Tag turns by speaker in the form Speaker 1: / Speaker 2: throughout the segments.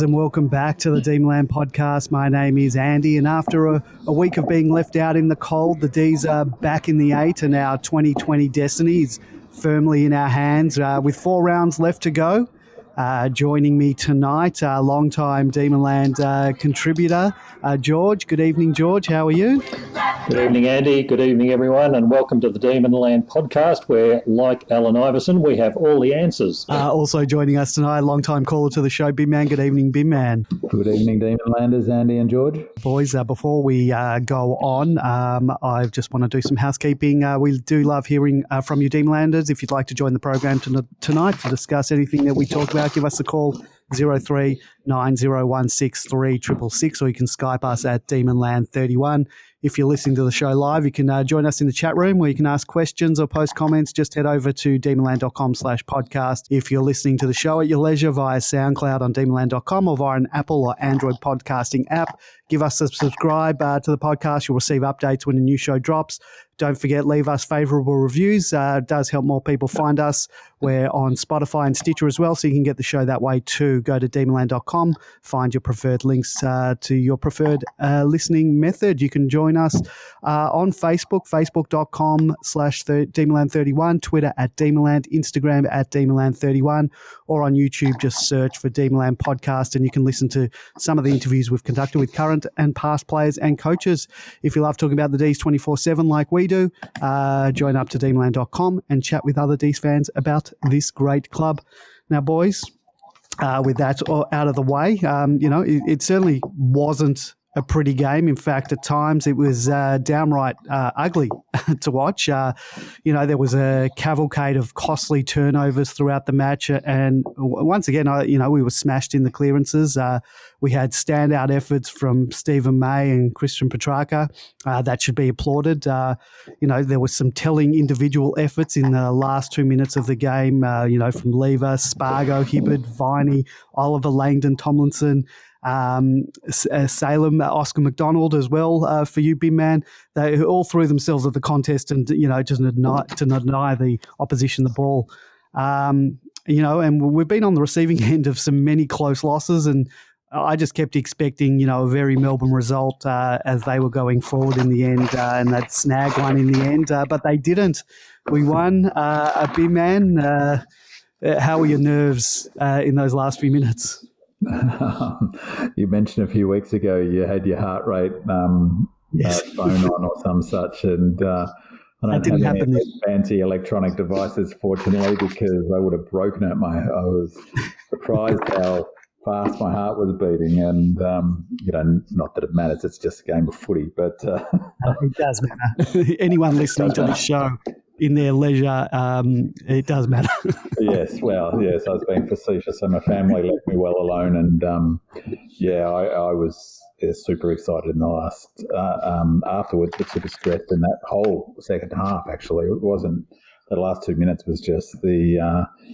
Speaker 1: fans, and welcome back to the Demonland podcast. My name is Andy, and after a, a week of being left out in the cold, the D's are back in the eight, and our 2020 destiny is firmly in our hands uh, with four rounds left to go. Uh, joining me tonight, uh, long-time Demonland uh, contributor, uh, George. Good evening, George. How are you?
Speaker 2: Good evening, Andy. Good evening, everyone, and welcome to the Demonland podcast, where, like Allen Iverson, we have all the answers.
Speaker 1: Uh, also joining us tonight, long-time caller to the show, Binman. Good evening, Binman.
Speaker 3: Good evening, Demon Landers, Andy and George.
Speaker 1: Boys, uh, before we uh, go on, um, I just want to do some housekeeping. Uh, we do love hearing uh, from you, Demonlanders. If you'd like to join the program to, tonight to discuss anything that we talk about, give us a call 03 9016 or you can Skype us at Demonland31. If you're listening to the show live, you can uh, join us in the chat room where you can ask questions or post comments. Just head over to demonland.com slash podcast. If you're listening to the show at your leisure via SoundCloud on demonland.com or via an Apple or Android podcasting app, give us a subscribe uh, to the podcast. You'll receive updates when a new show drops. Don't forget, leave us favorable reviews. Uh, it does help more people find us. We're on Spotify and Stitcher as well, so you can get the show that way too. Go to demonland.com, find your preferred links uh, to your preferred uh, listening method. You can join us uh, on Facebook, facebook.com slash Demonland31, Twitter at Demonland, Instagram at Demonland31, or on YouTube, just search for Demonland Podcast, and you can listen to some of the interviews we've conducted with current and past players and coaches. If you love talking about the D's 24 7 like we do, uh, join up to demonland.com and chat with other D's fans about this great club. Now, boys, uh, with that out of the way, um, you know, it, it certainly wasn't a pretty game. In fact, at times it was uh, downright uh, ugly to watch. Uh, you know, there was a cavalcade of costly turnovers throughout the match, and once again, I, you know, we were smashed in the clearances. Uh, we had standout efforts from Steven May and Christian Petracca. Uh, that should be applauded. Uh, you know, there was some telling individual efforts in the last two minutes of the game. you know, from Lever, Spargo, Hibberd, Viney, Oliver Langdon, Tomlinson um, uh, Salem, Oscar McDonald as well uh, for you, Binman. They all threw themselves at the contest and you know just deny, to deny the opposition the ball. Um, you know, and we've been on the receiving end of some many close losses, and I just kept expecting you know a very Melbourne result uh, as they were going forward in the end, uh, and that snag one in the end, uh, but they didn't. We won uh, a Man. how were your nerves in those last few minutes?
Speaker 3: you mentioned a few weeks ago you had your heart rate um, yes. uh, phone on or some such, and uh, I don't have any fancy electronic devices, fortunately, because I would have broken it. My I was surprised how fast my heart was beating, and um, you know, not that it matters; it's just a game of footy. But uh,
Speaker 1: it does matter. Anyone listening to the show in their leisure, um, it does matter.
Speaker 3: yes, well, yes, I was being facetious, and my family left me well alone, and um, yeah, I, I was yeah, super excited in the last uh, um, afterwards, but super stressed in that whole second half. Actually, it wasn't the last two minutes was just the, uh,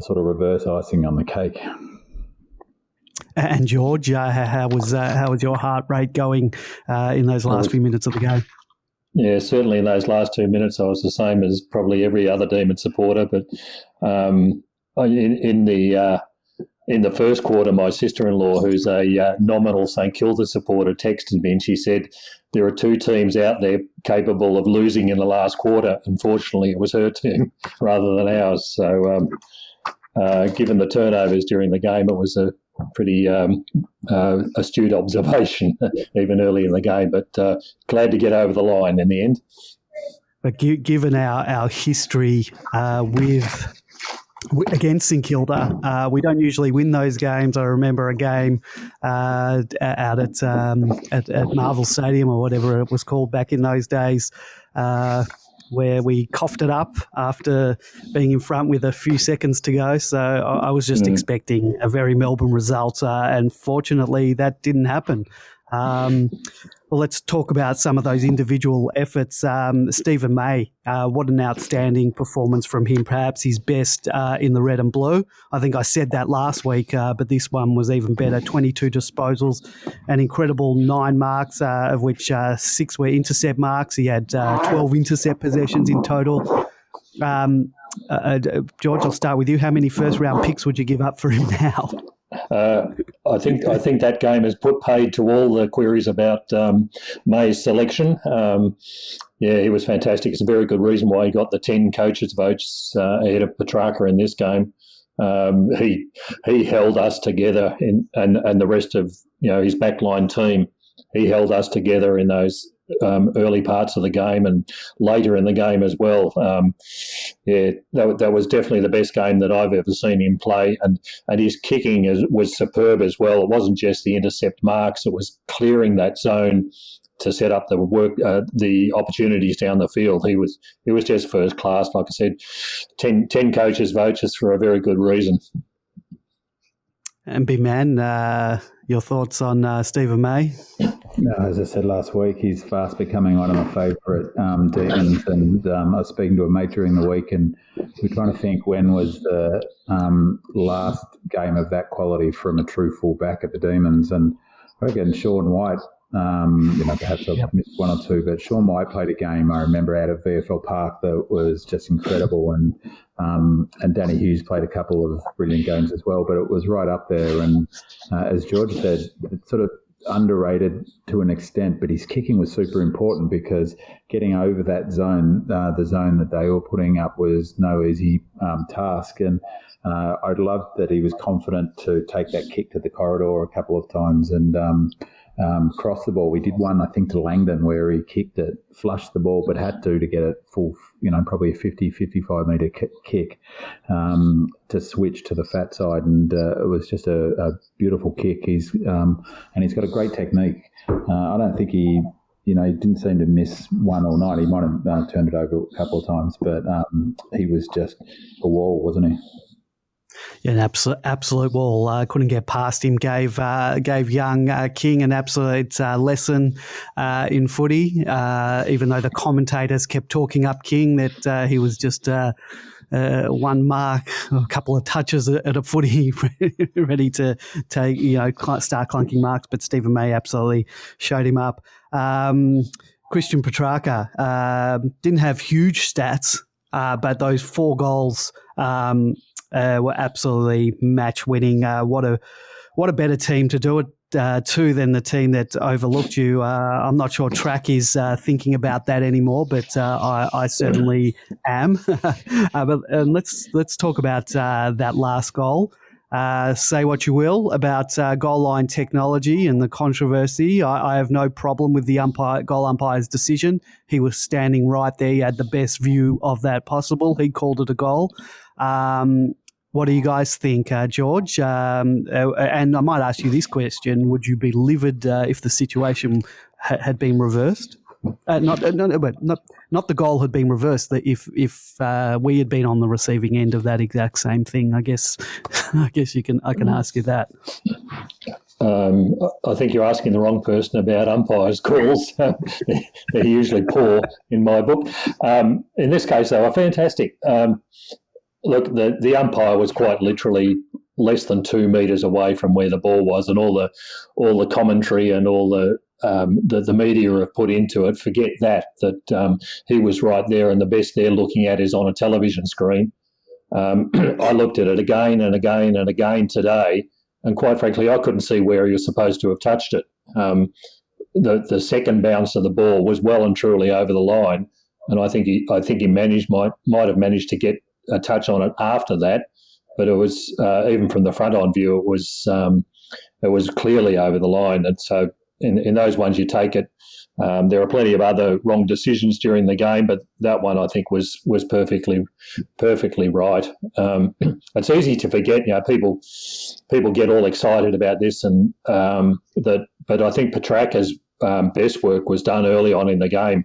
Speaker 3: sort of reverse icing on the cake.
Speaker 1: And George, uh, how was uh, how was your heart rate going uh, in those last few minutes of the game?
Speaker 2: Yeah, certainly in those last two minutes, I was the same as probably every other Demon supporter. But um, in, in, the uh, in the first quarter, my sister-in-law, who's a uh, nominal St Kilda supporter, texted me and she said there are two teams out there capable of losing in the last quarter. Unfortunately, it was her team rather than ours. So, um, uh, given the turnovers during the game, it was a pretty um, uh, astute observation even early in the game, but uh, glad to get over the line in the end.
Speaker 1: But given our, our history uh, with against St Kilda. Uh, we don't usually win those games. I remember a game uh, out at, um, at, at Marvel Stadium or whatever it was called back in those days. Uh, where we coughed it up after being in front with a few seconds to go. So I, I was just mm. expecting a very Melbourne result, uh, and fortunately that didn't happen. Um, well, let's talk about some of those individual efforts. Um, Steven May, uh, what an outstanding performance from him, perhaps his best uh, in the red and blue. I think I said that last week, uh, but this one was even better 22 disposals, an incredible nine marks, uh, of which uh, six were intercept marks. He had uh, 12 intercept possessions in total. Um, George, I'll start with you. How many first round picks would you give up for him now?
Speaker 2: Uh, I think I think that game has put paid to all the queries about um, May's selection. Um, yeah, he was fantastic. It's a very good reason why he got the ten coaches' votes uh, ahead of Petracca in this game. Um, he he held us together, in, and and the rest of you know his backline team. He held us together in those um, early parts of the game and later in the game as well. Um, yeah, that, that was definitely the best game that I've ever seen him play, and and his kicking is, was superb as well. It wasn't just the intercept marks; it was clearing that zone to set up the work, uh, the opportunities down the field. He was he was just first class. Like I said, 10, 10 coaches just for a very good reason.
Speaker 1: Binman, uh, your thoughts on uh, Steven May?
Speaker 3: No, as I said last week, he's fast becoming one of my favourite um, demons. And um, I was speaking to a mate during the week, and we are trying to think when was the um, last game of that quality from a true fullback at the Demons. And I reckon Sean Wight um, you know, perhaps I've yep. missed one or two, but Sean Wight played a game I remember out of VFL Park that was just incredible, and um, and Danny Hughes played a couple of brilliant games as well. But it was right up there, and uh, as George said, it's sort of underrated to an extent, but his kicking was super important because getting over that zone, uh, the zone that they were putting up, was no easy um, task, and. Uh, I'd loved that he was confident to take that kick to the corridor a couple of times, and um, cross the ball. We did one, I think, to Langdon where he kicked it, flushed the ball, but had to to get it full, you know, probably a 50, 55 metre kick um, to switch to the fat side. And uh, it was just a, a beautiful kick. He's um, And he's got a great technique. Uh, I don't think he, you know, he didn't seem to miss one all night. He might have uh, turned it over a couple of times, but um, he was just a wall, wasn't he?
Speaker 1: Yeah, an absolute absolute wall. Uh, couldn't get past him. Gave uh, gave young uh, King an absolute uh, lesson uh, in footy. Uh, even though the commentators kept talking up King, that he was just. one mark, a couple of touches at a footy, ready to take, you know, start clunking marks. But Steven May absolutely showed him up. Um, Christian Petracca didn't have huge stats, but those four goals um, uh, were absolutely match winning. Uh, what a what a better team to do it uh, to than the team that overlooked you. Uh, I'm not sure Track is uh, thinking about that anymore, but uh, I, I, certainly am. Uh, but let's let's talk about that last goal. say what you will about goal line technology and the controversy. I, I, have no problem with the umpire, goal umpire's decision. He was standing right there. He had the best view of that possible. He called it a goal. Um, what do you guys think, uh, George? Um, uh, and I might ask you this question: Would you be livid uh, if the situation ha- had been reversed? Uh, not, uh, not, not, not the goal had been reversed. That if if uh, we had been on the receiving end of that exact same thing, I guess, I guess you can I can ask you that.
Speaker 2: Um, I think you're asking the wrong person about umpires' calls. They're usually poor in my book. Um, in this case, were fantastic. Um, look, the, the umpire was quite literally less than two meters away from where the ball was, and all the all the commentary and all the um, the, the media have put into it. Forget that that um, he was right there, and the best they're looking at is on a television screen. Um, I looked at it again and again and again today, and quite frankly, I couldn't see where he was supposed to have touched it. Um, the the second bounce of the ball was well and truly over the line, and I think he I think he managed might might have managed to get a touch on it after that, but it was uh, even from the front on view, it was um, it was clearly over the line, and so in, in those ones you take it. Um, there are plenty of other wrong decisions during the game, but that one I think was was perfectly perfectly right. Um, it's easy to forget, you know, people people get all excited about this, and um, that, but I think Petracca's um, best work was done early on in the game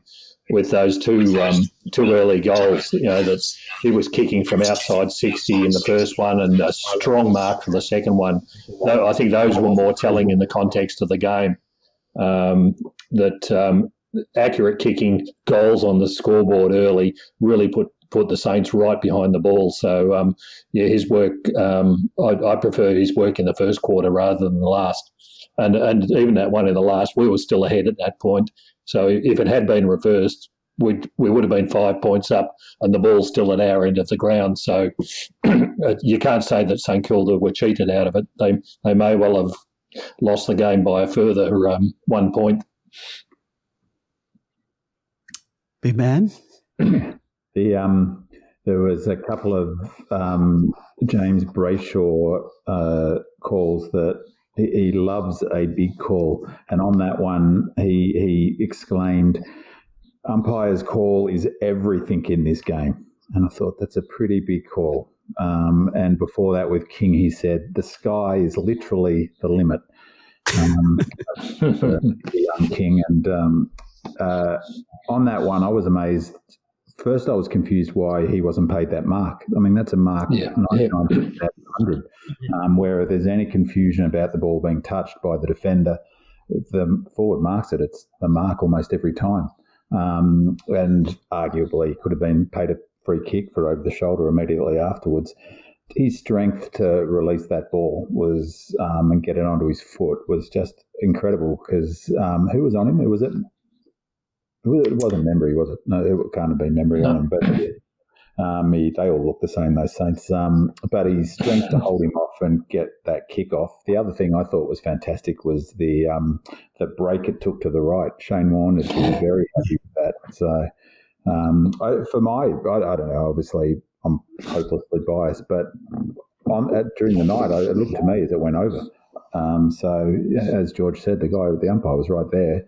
Speaker 2: with those two um, two early goals. You know that he was kicking from outside sixty in the first one, and a strong mark for the second one. I think those were more telling in the context of the game. Um, that um, accurate kicking goals on the scoreboard early really put put the Saints right behind the ball. So um, yeah, his work. Um, I, I, prefer his work in the first quarter rather than the last. And and even that one in the last, we were still ahead at that point. So if it had been reversed, we we would have been five points up, and the ball's still at our end of the ground. So you can't say that St Kilda were cheated out of it. They they may well have lost the game by a further um, one point.
Speaker 1: Binman.
Speaker 3: the um, there was a couple of um, James Brayshaw uh, calls that he, loves a big call, and on that one, he he exclaimed, "Umpire's call is everything in this game." And I thought that's a pretty big call. Um, and before that, with King, he said, "The sky is literally the limit." Um, the young King, and um, uh, on that one, I was amazed first I was confused why he wasn't paid that mark. I mean, that's a mark yeah. 99 yeah. 100. Um, where if there's any confusion about the ball being touched by the defender, if the forward marks it, it's a mark almost every time. Um, and arguably could have been paid a free kick for over the shoulder immediately afterwards. His strength to release that ball was um, and get it onto his foot was just incredible because um, who was on him? Who was it? It wasn't Membrey, was it? No, it can't have been Membrey no. on him. But um, he, they all look the same, those Saints. Um, but his strength to hold him off and get that kick off. The other thing I thought was fantastic was the um, the break it took to the right. Shane Warne is very happy with that. So um, I, for my, I, I, don't know. Obviously, I'm hopelessly biased, but on, at, during the night, I, it looked to me as it went over. Um, so as George said, the guy, with the umpire was right there.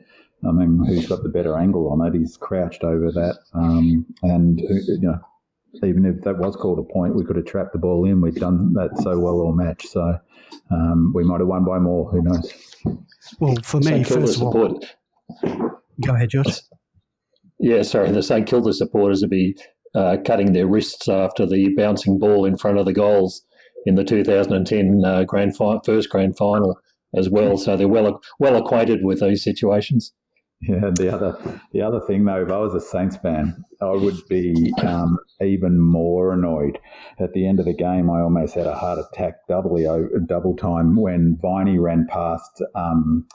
Speaker 3: I mean, who's got the better angle on it? He's crouched over that, um, and you know, even if that was called a point, we could have trapped the ball in. We've done that so well all match, so um, we might have won by more. Who knows?
Speaker 1: Well, for me, first of all, go ahead, George.
Speaker 2: Yeah, sorry. The St Kilda supporters would be uh, cutting their wrists after the bouncing ball in front of the goals in the 2010 uh, grand fi- first grand final as well. So they're well well acquainted with these situations.
Speaker 3: Yeah, the other the other thing though, if I was a Saints fan, I would be um, even more annoyed. At the end of the game, I almost had a heart attack, doubly double time when Viney ran past um,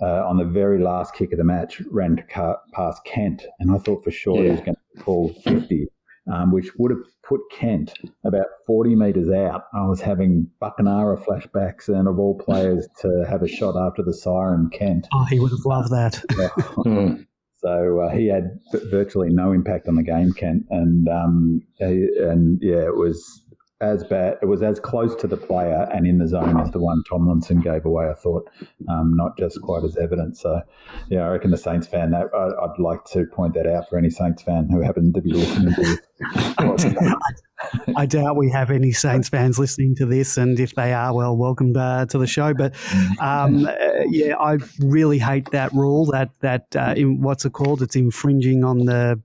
Speaker 3: uh, on the very last kick of the match, ran past Kent, and I thought for sure yeah. he was going to call fifty um, which would have put Kent about 40 metres out. I was having Buckenara flashbacks and of all players to have a shot after the siren, Kent.
Speaker 1: Oh, he would have loved that.
Speaker 3: Hmm. so uh, he had virtually no impact on the game, Kent. And, um, and yeah, it was as bad. It was as close to the player and in the zone as the one Tomlinson gave away. I thought, um, not just quite as evident. So, yeah, I reckon the Saints fan that I, would like to point that out for any Saints fan who happened to be listening to
Speaker 1: this. I doubt we have any Saints fans listening to this, and if they are, well, welcome uh, to the show. But um, uh, yeah, I really hate that rule. That that uh, in, what's it called? It's infringing on the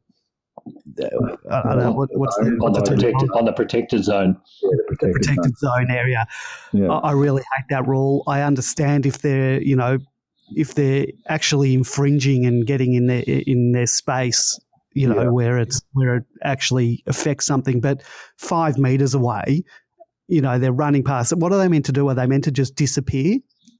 Speaker 1: I don't know what, what's the,
Speaker 2: on, the protected, on the protected zone.
Speaker 1: Yeah, the protected, the protected zone. zone. area. Yeah. I, I, really hate that rule. I understand if they're you know if they're actually infringing and getting in their in their space, you know yeah. where it's where it actually affects something, but five meters away. You know, they're running past it. What are they meant to do? Are they meant to just disappear?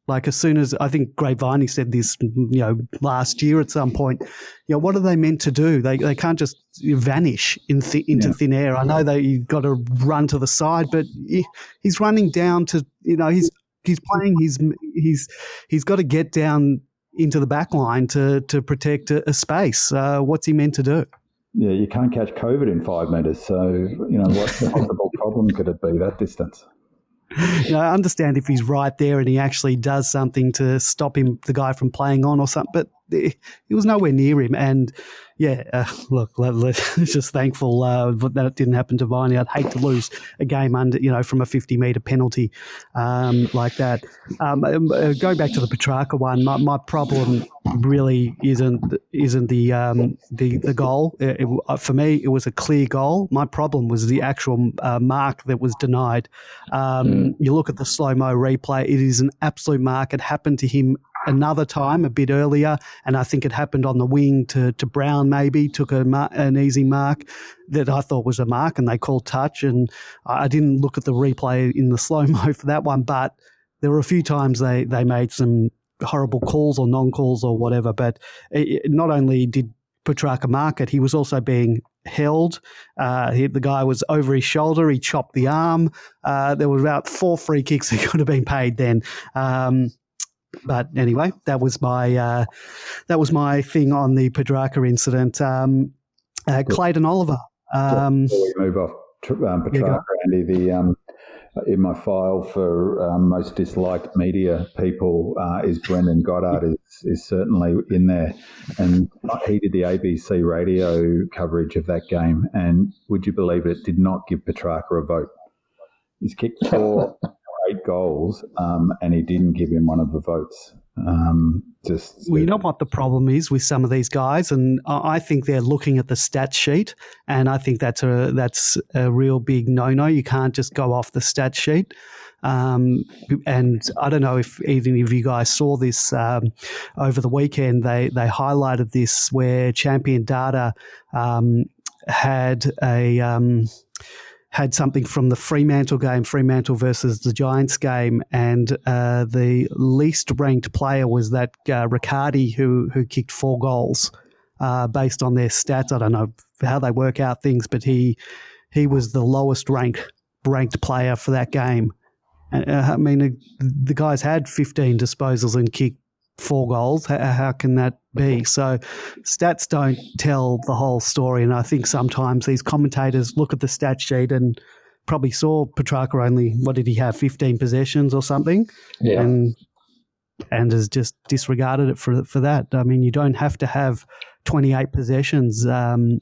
Speaker 1: Like as soon as I think Great Viney said this, you know, last year at some point, you know, what are they meant to do? They, they can't just vanish in th- into yeah. thin air. I know that you've got to run to the side, but he, he's running down to, you know, he's he's playing. He's he's he's got to get down into the back line to to protect a, a space. Uh, what's he meant to do?
Speaker 3: Yeah, you can't catch COVID in five meters. So you know, what possible problem could it be that distance?
Speaker 1: You know, I understand if he's right there and he actually does something to stop him, the guy from playing on or something. But he was nowhere near him. And yeah, uh, look, just thankful uh, that it didn't happen to Viney. I'd hate to lose a game under, you know, from a 50 metre penalty um, like that. Um, um, uh, going back to the Petracca one, my, my problem really isn't isn't the um, the the goal. It, it, uh, for me, it was a clear goal. My problem was the actual uh, mark that was denied. Um, mm. You look at the slow mo replay; it is an absolute mark. It happened to him another time a bit earlier, and I think it happened on the wing to, to Brown. Maybe took a an easy mark that I thought was a mark, and they called touch. And I didn't look at the replay in the slow mo for that one, but there were a few times they they made some horrible calls or non calls or whatever. But it, not only did Petracca mark it, he was also being held. Uh, he, the guy was over his shoulder. He chopped the arm. Uh, there were about four free kicks that could have been paid then. Um, but anyway, that was my uh, that was my thing on the Petracca incident. Um, uh, Clayton Oliver. Um,
Speaker 3: Before we move off um, Petracca, Andy, the um, in my file for um, most disliked media people uh, is Brendon Goddard is, is certainly in there, and he did the ABC radio coverage of that game, and would you believe it? it did not give Petracca a vote. He's kicked four eight goals, um, and he didn't give him one of the votes. Um, just
Speaker 1: well, you know what the problem is with some of these guys, and I think they're looking at the stat sheet, and I think that's a that's a real big no no. You can't just go off the stat sheet. Um, and I don't know if even of you guys saw this um, over the weekend. They they highlighted this where Champion Data um, had a um, had something from the Fremantle game, Fremantle versus the Giants game, and uh, the least ranked player was that uh, Riccardi who who kicked four goals uh, based on their stats. I don't know how they work out things, but he he was the lowest ranked ranked player for that game. Uh, I mean, the guys had 15 disposals and kicked four goals. How, how, can that be? So stats don't tell the whole story. And I think sometimes these commentators look at the stat sheet and probably saw Petracca only, what did he have, 15 possessions or something?
Speaker 2: Yeah.
Speaker 1: And, and has just disregarded it for, for that. I mean, you don't have to have 28 possessions um,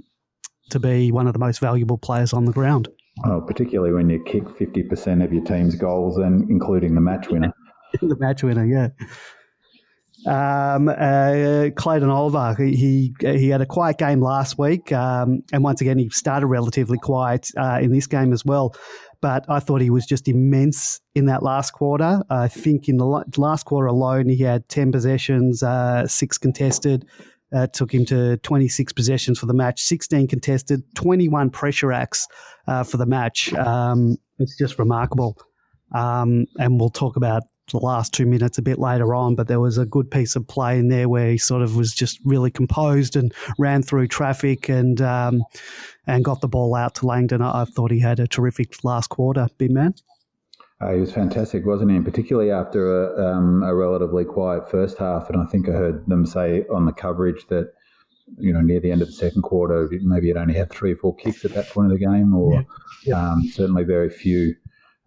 Speaker 1: to be one of the most valuable players on the ground.
Speaker 3: Oh, particularly when you kick 50% of your team's goals and including the match winner.
Speaker 1: the match winner, yeah. Um, uh, Clayton Oliver, he he had a quiet game last week, um, and once again he started relatively quiet uh, in this game as well. But I thought he was just immense in that last quarter. I think in the last quarter alone, he had ten possessions, uh, six contested. Uh, took him to 26 possessions for the match, 16 contested, 21 pressure acts uh, for the match. Um, it's just remarkable. Um, and we'll talk about the last two minutes a bit later on, but there was a good piece of play in there where he sort of was just really composed and ran through traffic and um, and got the ball out to Langdon. I, thought he had a terrific last quarter, Binman.
Speaker 3: Uh, he was fantastic, wasn't he? And particularly after a, um, a relatively quiet first half. And I think I heard them say on the coverage that you know, near the end of the second quarter, maybe you'd only had three or four kicks at that point of the game, or yeah. Yeah. Um, certainly very few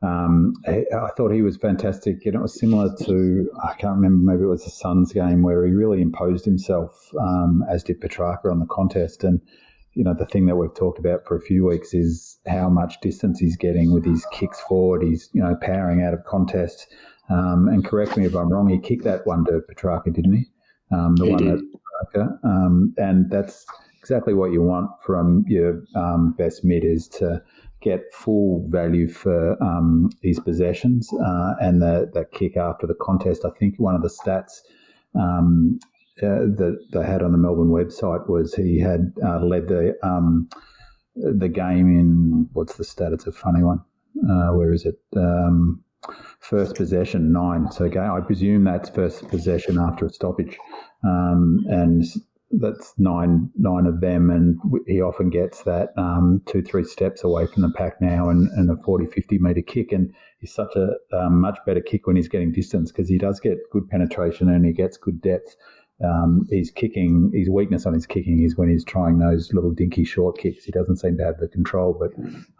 Speaker 3: um, I, I, thought he was fantastic. Know, it was similar to I can't remember. Maybe it was the Suns game where he really imposed himself, um, as did Petracca on the contest. And you know, the thing that we've talked about for a few weeks is how much distance he's getting with his kicks forward. He's you know powering out of contest. Um, and correct me if I'm wrong. He kicked that one to Petracca, didn't he? Um, the
Speaker 2: he
Speaker 3: one
Speaker 2: did.
Speaker 3: at Petracca, um, and that's exactly what you want from your um, best mid is to get full value for um, his possessions uh, and the, the kick after the contest. I think one of the stats um, uh, that they had on the Melbourne website was he had uh, led the um, the game in what's the stat? It's a funny one. Uh, where is it? Um, first possession nine. So I presume that's first possession after a stoppage, um, and that's nine nine of them, and he often gets that um, two three steps away from the pack now, and, and a 40, 50 meter kick, and he's such a um, much better kick when he's getting distance because he does get good penetration and he gets good depth. Um, he's kicking. His weakness on his kicking is when he's trying those little dinky short kicks. He doesn't seem to have the control. But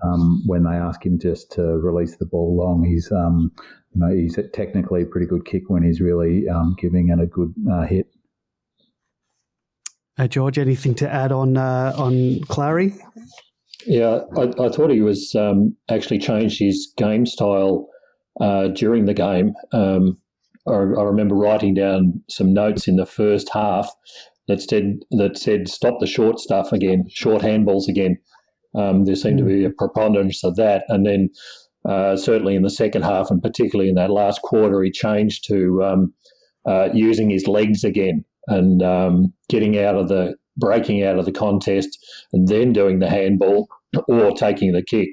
Speaker 3: um, when they ask him just to release the ball long, he's um, you know he's technically a pretty good kick when he's really um, giving it a good uh, hit.
Speaker 1: Uh, George, anything to add on uh, on Clary?
Speaker 2: Yeah, I, I thought he was um, actually changed his game style uh, during the game. Um, I, I, remember writing down some notes in the first half that said that said stop the short stuff again, short handballs again. Um, there seemed mm. to be a preponderance of that, and then uh, certainly in the second half, and particularly in that last quarter, he changed to um, uh, using his legs again and um, getting out of the breaking out of the contest and then doing the handball or taking the kick.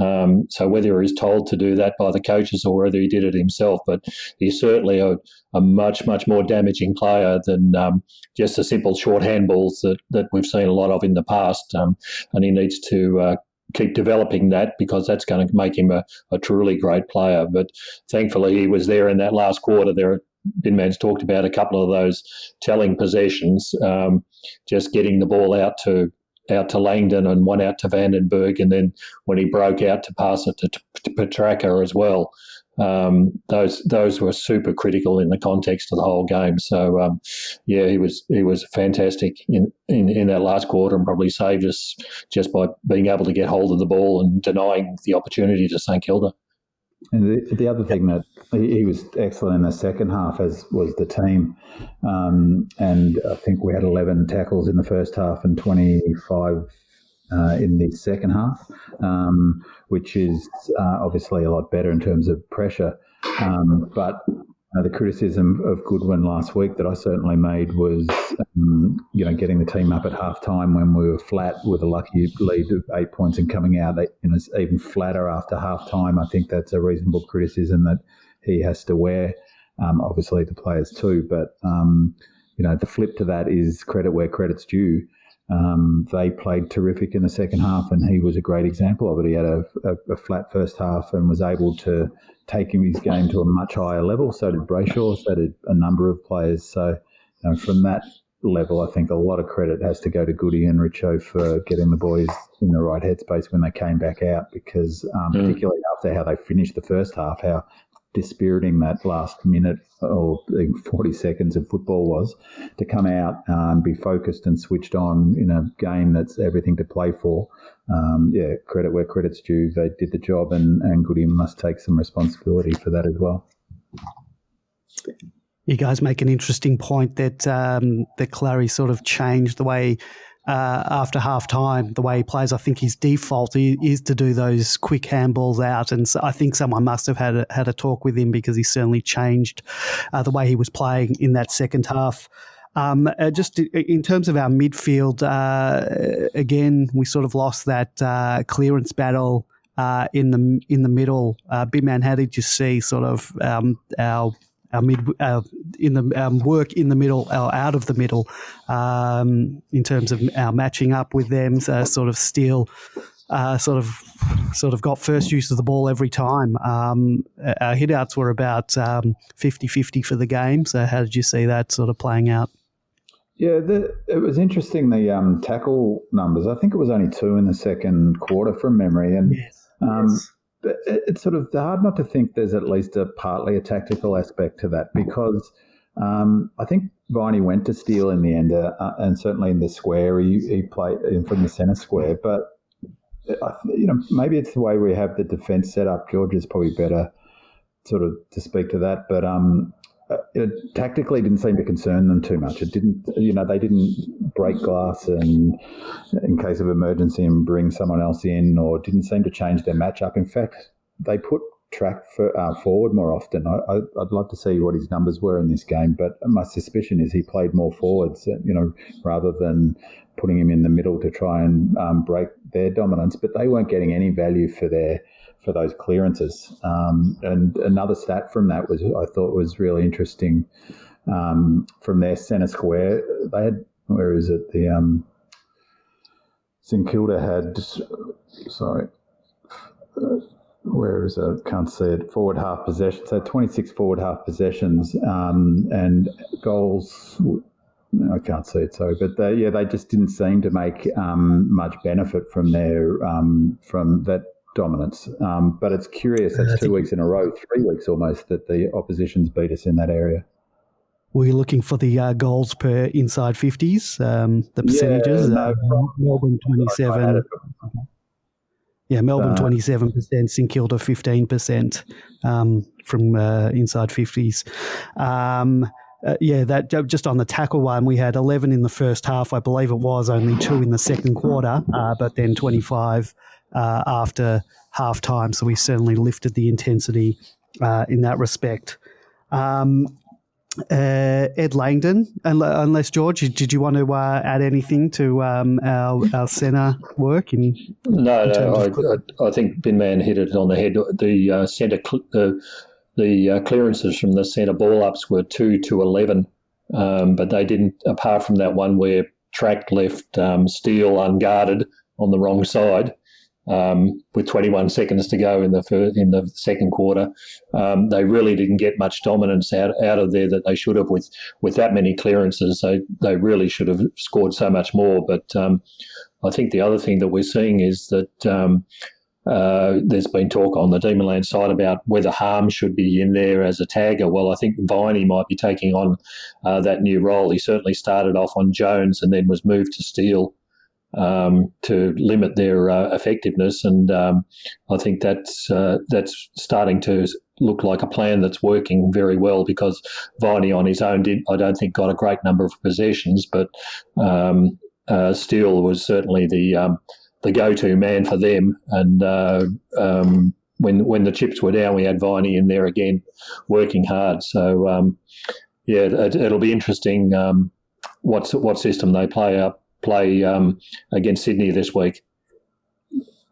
Speaker 2: Um, so whether he's told to do that by the coaches or whether he did it himself, but he's certainly a, a much much more damaging player than um, just the simple short handballs that, that we've seen a lot of in the past. Um, and he needs to uh, keep developing that because that's going to make him a, a, truly great player. But thankfully, he was there in that last quarter. There, Binman's talked about a couple of those telling possessions, um, just getting the ball out to out to Langdon and one out to Vandenberg, and then when he broke out to pass it to, to Petracca as well. Um, those those were super critical in the context of the whole game. So um, yeah, he was he was fantastic in, in, in that last quarter and probably saved us just by being able to get hold of the ball and denying the opportunity to St Kilda.
Speaker 3: And the, the other thing that he, he, was excellent in the second half, as was the team. Um, and I think we had 11 tackles in the first half and 25 uh, in the second half, um, which is uh, obviously a lot better in terms of pressure. Um, but uh, the criticism of Goodwin last week that I certainly made was, um, you know, getting the team up at half time when we were flat with a lucky lead of eight points and coming out you know, even flatter after half time. I think that's a reasonable criticism that he has to wear. Um, obviously, the players too, but um, you know, the flip to that is credit where credit's due. Um, they played terrific in the second half, and he was a great example of it. He had a, a, a flat first half and was able to take his game to a much higher level. So did Brayshaw, so did a number of players. So you know, from that level, I think a lot of credit has to go to Goody and Richo for getting the boys in the right headspace when they came back out, because um, mm. particularly after how they finished the first half, how dispiriting that last minute or 40 seconds of football was to come out and um, be focused and switched on in a game that's everything to play for. Um, yeah, credit where credit's due. They did the job, and, and Goody must take some responsibility for that as well.
Speaker 1: You guys make an interesting point that um, that Clary sort of changed the way uh, after half time, the way he plays, I think his default is to do those quick handballs out. And so I think someone must have had a, had a talk with him because he certainly changed uh, the way he was playing in that second half. Um, uh, just in terms of our midfield, uh, again, we sort of lost that uh, clearance battle. Uh, in the in the middle, uh, Binman, how did you see sort of um, our our mid uh, in the um, work in the middle or out of the middle um, in terms of our matching up with them uh, sort of still uh, sort of sort of got first use of the ball every time. Um, our hitouts were about 50-50 um, for the game. So how did you see that sort of playing out?
Speaker 3: Yeah, the, it was interesting the um, tackle numbers. I think it was only two in the second quarter from memory, and yes, um, yes it's sort of hard not to think there's at least a partly a tactical aspect to that because um, I think Viney went to steal in the end, uh, uh and certainly in the square he, he played in from the centre square. But uh, you know maybe it's the way we have the defence set up. George is probably better sort of to speak to that, but um, Uh, it tactically didn't seem to concern them too much. It didn't, you know, they didn't break glass and in case of emergency and bring someone else in, or didn't seem to change their matchup. In fact, they put track for, uh, forward more often. I, would love to see what his numbers were in this game, but my suspicion is he played more forwards, you know, rather than putting him in the middle to try and um, break their dominance. But they weren't getting any value for their for those clearances. Um, and another stat from that was I thought was really interesting. Um, from their centre square, they had where is it the um, St Kilda had sorry. Where is it? Can't see it. Forward half possession. So 26 forward half possessions um, and goals I can't see it, sorry, but they, yeah, they just didn't seem to make um, much benefit from their um, from that dominance. Um, but it's curious, that's two weeks in a row, three weeks almost, that the opposition's beat us in that area.
Speaker 1: were you looking for the uh, goals per inside 50s, um, the percentages?
Speaker 3: Yeah, no,
Speaker 1: Melbourne 27. Yeah, Melbourne twenty seven percent, St Kilda fifteen percent um, from uh, inside fifties. Um, uh, yeah, that just on the tackle one, we had eleven in the first half, I believe it was, only two in the second quarter, uh, but then twenty five uh, after half time. So we certainly lifted the intensity uh, in that respect. Um, uh, Ed Langdon, unless George, did you want to uh, add anything to um, our, our centre work? In,
Speaker 2: no, in no, I, I, think Binman hit it on the head. The uh, centre, cl- the uh, clearances from the centre ball ups were two to eleven, um, but they didn't. Apart from that one where track left um, Steele unguarded on the wrong side, um, with 21 seconds to go in the first, in the second quarter. Um, they really didn't get much dominance out, out of there that they should have with with that many clearances. They they really should have scored so much more. But um, I think the other thing that we're seeing is that. Um, uh, there's been talk on the Demonland side about whether Harm should be in there as a tagger. Well, I think Viney might be taking on uh, that new role. He certainly started off on Jones and then was moved to Steele um, to limit their uh, effectiveness. And um, I think that's uh, that's starting to look like a plan that's working very well because Viney on his own did I don't think got a great number of possessions, but um, uh, Steele was certainly the um, the go-to man for them. And uh, um, when when the chips were down, we had Viney in there again, working hard. So um, yeah, it, will be interesting. what what system they play up play um, against Sydney this week.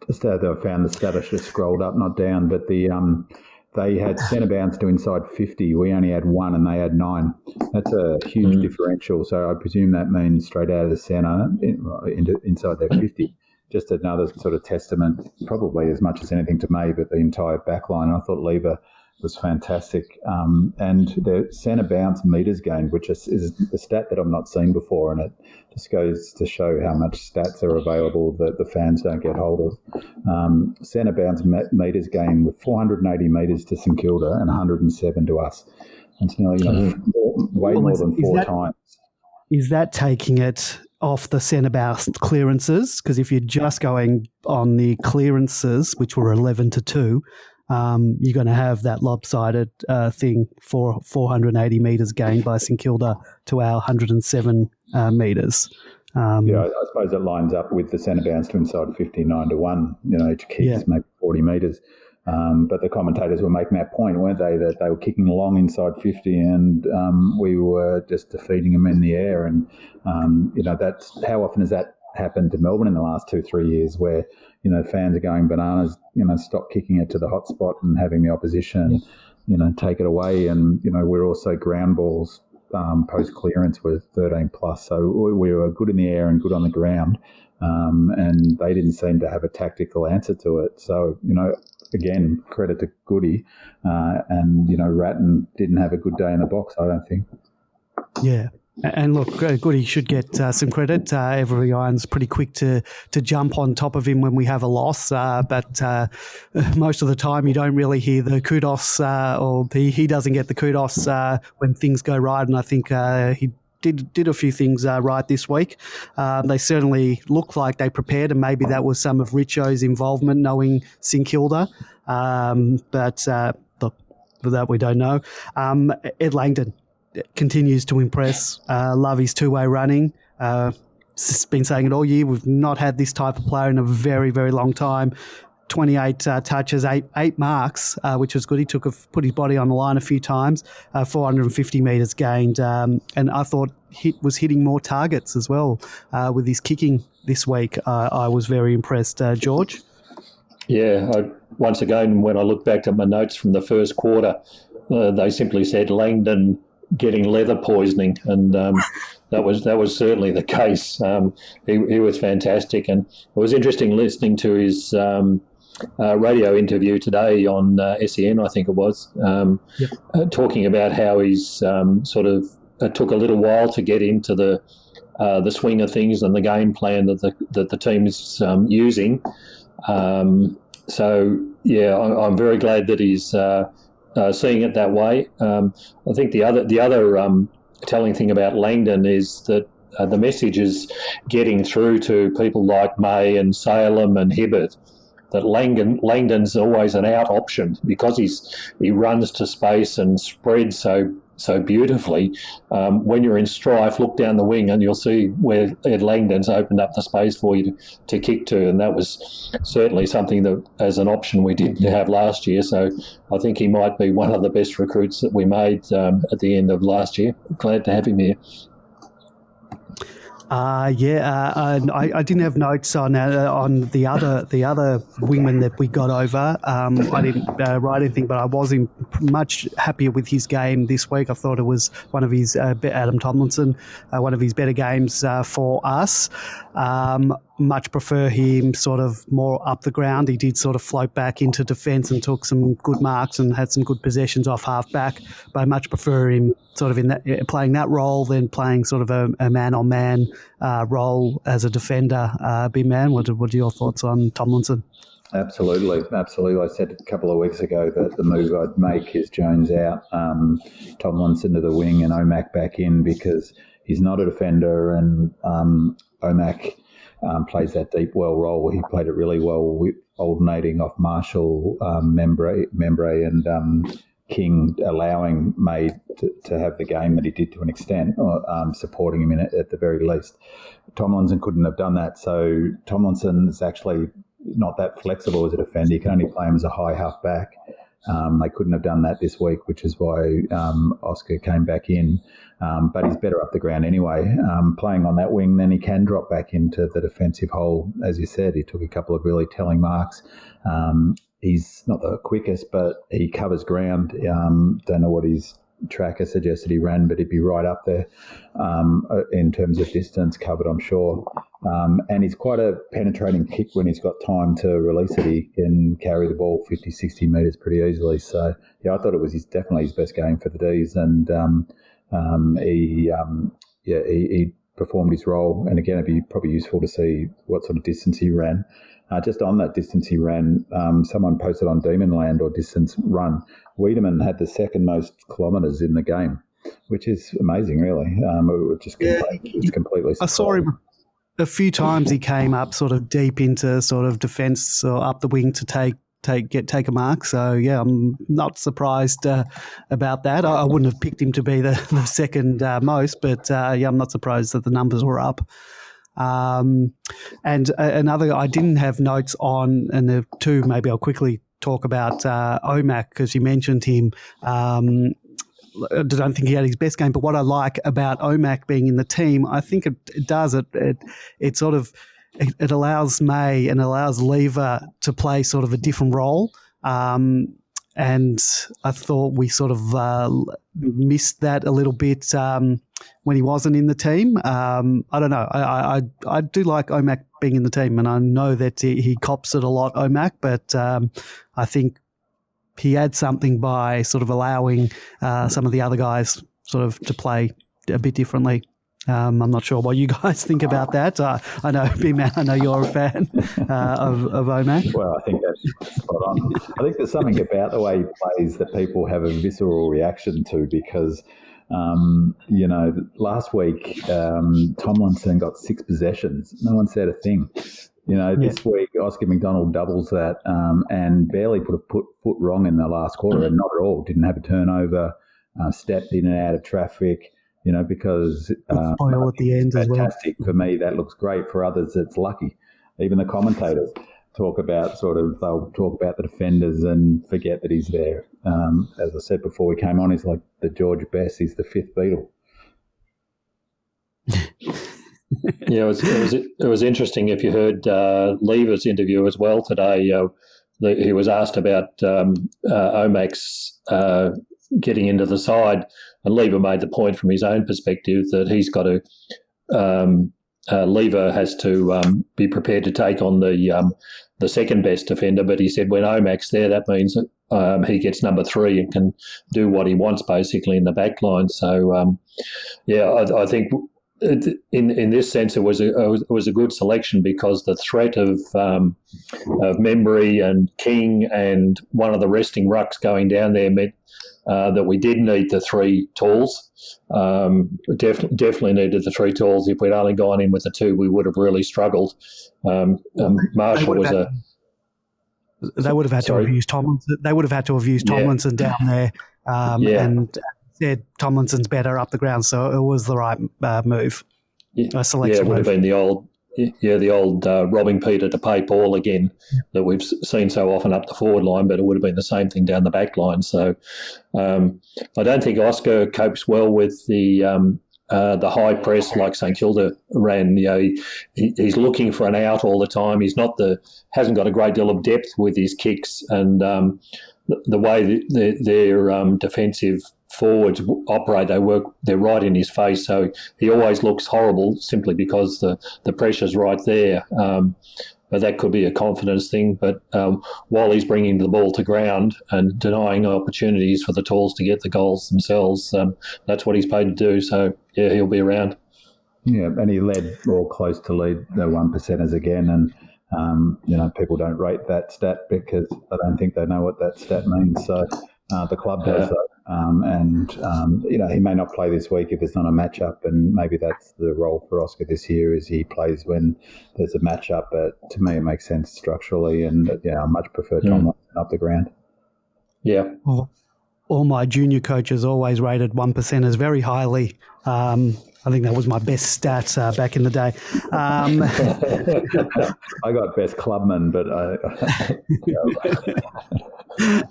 Speaker 3: Just uh, I found the status just scrolled up, not down, but the um, they had centre bounce to inside 50. We only had one and they had nine. That's a huge mm. differential. So I presume that means straight out of the centre into, inside their 50. Just another sort of testament, probably as much as anything to me, but the entire back line. I thought Lever was fantastic. Um, and the centre bounce meters gained, which is, is a stat that I've not seen before, and it just goes to show how much stats are available that the fans don't get hold of. Um, centre bounce meters gained with 480 metres to St Kilda and 107 to us. It's nearly you know, four, way well, more than four that, times.
Speaker 1: Is that taking it off the centre bounce clearances? Because if you're just going on the clearances, which were 11 to 2, um, you're going to have that lopsided uh, thing for 480 metres gained by St Kilda to our 107 uh, metres.
Speaker 3: Um, yeah, I, I, suppose it lines up with the centre bounce to inside 59 to 1. You know, each kick yeah. maybe 40 metres. Um, but the commentators were making that point, weren't they, that they were kicking along inside 50 and um, we were just defeating them in the air. And, um, you know, that's how often is that happened to Melbourne in the last two, three years where you know, fans are going bananas, you know, stop kicking it to the hot spot and having the opposition, you know, take it away. And, you know, we're also ground balls um, post clearance were 13 plus. So we were good in the air and good on the ground. Um, and they didn't seem to have a tactical answer to it. So, you know, again, credit to Goody. Uh, and, you know, Ratten didn't have a good day in the box, I don't think.
Speaker 1: Yeah. And look, uh, Goody should get uh, some credit. Uh, Avery Irons pretty quick to to jump on top of him when we have a loss, uh, but uh, most of the time you don't really hear the kudos, uh, or he, he doesn't get the kudos when things go right. And I think he did did a few things right this week. Um, they certainly look like they prepared, and maybe that was some of Richo's involvement, knowing St Kilda. Um, but look, that we don't know. Um, Ed Langdon continues to impress. Uh, love his two way running. Uh, been saying it all year. We've not had this type of player in a very, very long time. 28 uh, touches, eight eight marks, uh, which was good. He took a, put his body on the line a few times, uh, 450 metres gained, um, and I thought hit was hitting more targets as well uh, with his kicking this week. Uh, I was very impressed, uh, George.
Speaker 2: Yeah, I, once again, when I look back at my notes from the first quarter, they simply said Langdon getting leather poisoning, and um, that was that was certainly the case. Um, he, he, was fantastic, and it was interesting listening to his um, uh, radio interview today on uh, SEN, I think it was, um, yep. uh, talking about how he's um, sort of it took a little while to get into the uh, the swing of things and the game plan that the that the team is um, using. so yeah, I, am very glad that he's uh, seeing it that way. Um, I think the other the other um, telling thing about Langdon is that uh, the message is getting through to people like May and Salem and Hibberd that Langdon, Langdon's always an out option because he's he runs to space and spreads so so beautifully. Um, when you're in strife, look down the wing and you'll see where Ed Langdon's opened up the space for you to, to kick to, and that was certainly something that as an option we didn't have last year. So I think he might be one of the best recruits that we made um, at the end of last year. Glad to have him here.
Speaker 1: Uh, yeah, uh, I, I, didn't have notes on uh, on the other the other wingman that we got over. Um, I didn't uh, write anything, but I was in much happier with his game this week. I thought it was one of his uh, Adam Tomlinson, uh, one of his better games for us. Um, much prefer him sort of more up the ground. He did sort of float back into defence and took some good marks and had some good possessions off half back. But I much prefer him sort of in that playing that role than playing sort of a man on man role as a defender. Uh, man, what, what are your thoughts on Tomlinson?
Speaker 3: Absolutely, absolutely. I said a couple of weeks ago that the move I'd make is Jones out, um, Tomlinson to the wing, and Omac back in because he's not a defender, and um, Omac um, plays that deep well role. He played it really well, alternating off Marshall, um, Membrey, Membrey, and um, King, allowing May to, to, have the game that he did to an extent, or, um, supporting him in it at the very least. Tomlinson couldn't have done that. So Tomlinson is actually not that flexible as a defender. You can only play him as a high half back. Um, they couldn't have done that this week, which is why um, Oscar came back in. Um, but he's better up the ground anyway. Um, playing on that wing, then he can drop back into the defensive hole. As you said, he took a couple of really telling marks. Um, he's not the quickest, but he covers ground. Um, don't know what his tracker suggested he ran, but he'd be right up there um, uh, in terms of distance covered, I'm sure. Um, and he's quite a penetrating kick when he's got time to release it. He can carry the ball 50, 60 metres pretty easily. So, yeah, I thought it was his, definitely his best game for the D's. And um, um he, um, yeah, he, he, performed his role. And again, it'd be probably useful to see what sort of distance he ran. Uh, just on that distance he ran, um, someone posted on Demonland or distance run. Weideman had the second most kilometres in the game, which is amazing, really. Um, it just yeah, it's completely.
Speaker 1: I saw him a few times. He came up sort of deep into sort of defence or up the wing to take take get take a mark. So yeah, I'm not surprised uh, about that. I, I, wouldn't have picked him to be the, the second uh, most, but uh, yeah, I'm not surprised that the numbers were up. Um, and another, I didn't have notes on, and the two, maybe I'll quickly talk about uh, Omac because you mentioned him. Um, I don't think he had his best game, but what I like about Omac being in the team, I think it, it does it, it. It sort of it, it, allows May and allows Lever to play sort of a different role. Um, and I thought we sort of uh, missed that a little bit um, when he wasn't in the team. Um, I don't know. I, I, I do like Omac being in the team, and I know that he, he cops it a lot, Omac, but um, I think he adds something by sort of allowing uh, some of the other guys sort of to play a bit differently. Um, I'm not sure what you guys think about that. Uh, I know, B Man, I know you're a fan uh, of, of Omac.
Speaker 3: Well, I think that's spot on. I think there's something about the way he plays that people have a visceral reaction to because, um, you know, last week um, Tomlinson got six possessions. No one said a thing. You know, this week Oscar McDonald doubles that um, and barely put a put, foot wrong in the last quarter, and not at all. Didn't have a turnover, uh, stepped in and out of traffic you know, because
Speaker 1: um, at the end
Speaker 3: fantastic well. for me. That looks great for others. It's lucky. Even the commentators talk about sort of they'll talk about the defenders and forget that he's there. Um, as I said before, we came on. He's like the George Best. He's the fifth Beatle.
Speaker 2: yeah, it was, it was it was interesting. If you heard uh, Lever's interview as well today, uh, he was asked about um, uh, Omac's uh, getting into the side. And Lever made the point from his own perspective that he's got to, um, uh, Lever has to um, be prepared to take on the um, the second best defender. But he said when Omac's there, that means um, he gets number three and can do what he wants basically in the back line. So, um, yeah, I, I, think in in this sense, it was a it was a good selection because the threat of um, of Membrey and King and one of the resting rucks going down there meant uh, that we did need the three tools. Um, def- definitely needed the three tools. If we'd only gone in with the two, we would have really struggled. Um, um Marshall was a
Speaker 1: they would have had Sorry. to have used Tomlinson. They would have had to have used Tomlinson yeah. down there, um, yeah. and said Tomlinson's better up the ground, so it was the right uh, move.
Speaker 2: Yeah, selection yeah, it would move. have been the old, yeah, the old uh, robbing Peter to pay Paul again that we've seen so often up the forward line, but it would have been the same thing down the back line. So um, I don't think Oscar copes well with the um, uh, the high press like St Kilda ran. You know, he, he's looking for an out all the time. He's not the hasn't got a great deal of depth with his kicks, and um, the, way the, their um, defensive forwards operate, they work. They're right in his face, so he always looks horrible simply because the the pressure's right there. Um, but that could be a confidence thing. But um, while he's bringing the ball to ground and denying opportunities for the Talls to get the goals themselves, um, that's what he's paid to do. So yeah, he'll be around.
Speaker 3: Yeah, and he led or close to lead the one percenters again, and um, you know people don't rate that stat because I don't think they know what that stat means. So uh, the club does yeah. Um, and um, you know he may not play this week if it's not a matchup, and maybe that's the role for Oscar this year is he plays when there's a matchup. But to me, it makes sense structurally, and yeah, I much prefer Tom mm. up the ground.
Speaker 2: Yeah.
Speaker 1: Well, all my junior coaches always rated one percenters very highly. Um, I think that was my best stats uh, back in the day. Um,
Speaker 3: I got best clubman, but
Speaker 1: I.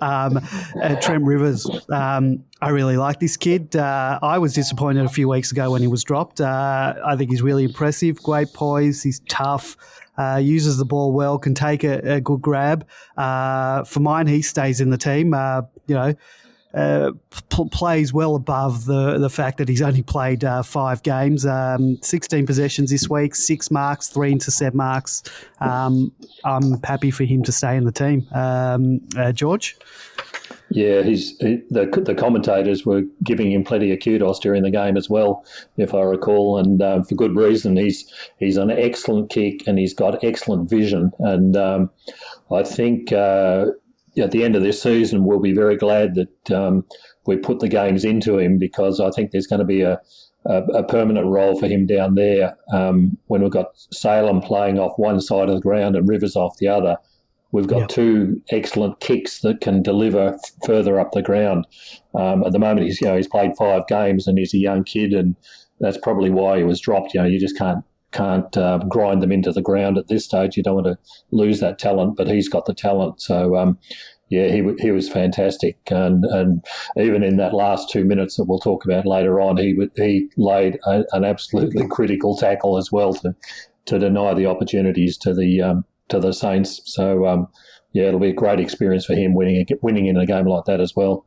Speaker 1: um, uh, Trent Rivers, um, I really like this kid. Uh, I was disappointed a few weeks ago when he was dropped. Uh, I think he's really impressive, great poise, he's tough. Uh, uses the ball well, can take a, a good grab. Uh, for mine, he stays in the team. Uh, you know, uh, plays well above the the fact that he's only played uh, five games, um, 16 possessions this week, six marks, three intercept marks. Um, I'm happy for him to stay in the team. Um, uh, George.
Speaker 2: Yeah, he's he, the the commentators were giving him plenty of kudos during the game as well, if I recall, and uh, for good reason. He's he's an excellent kick and he's got excellent vision, and um, I think uh, at the end of this season, we'll be very glad that um, we put the games into him because I think there's going to be a, a, a permanent role for him down there. Um, when we've got Salem playing off one side of the ground and Rivers off the other, we've got two excellent kicks that can deliver further up the ground. Um, at the moment, he's you know he's played five games and he's a young kid, and that's probably why he was dropped. You know, you just can't can't uh, grind them into the ground at this stage. You don't want to lose that talent, but he's got the talent. So, um, yeah, he he was fantastic, and and even in that last two minutes that we'll talk about later on, he he laid a, an absolutely critical tackle as well to to deny the opportunities to the um, to the Saints. So um, yeah, it'll be a great experience for him winning winning in a game like that as well.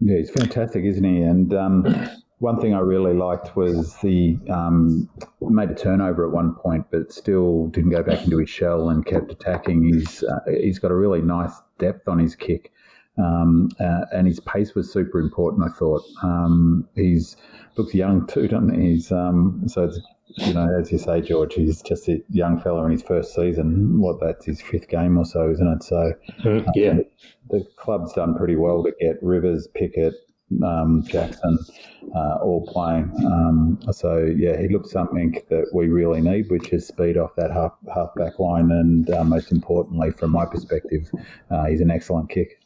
Speaker 3: Yeah, he's fantastic, isn't he? And um, one thing I really liked was the um, made a turnover at one point, but still didn't go back into his shell and kept attacking. He's uh, he's got a really nice depth on his kick, um, uh, and his pace was super important. I thought um, he's looks young too, doesn't he? He's um, so it's, you know, as you say, George, he's just a young fella in his first season. What that's his fifth game or so, isn't it? So
Speaker 2: mm, yeah,
Speaker 3: the club's done pretty well to get Rivers, Pickett, um, Jackson uh, all playing. Um, so yeah, he looks something that we really need, which is speed off that half half back line, and uh, most importantly, from my perspective, uh, he's an excellent kick.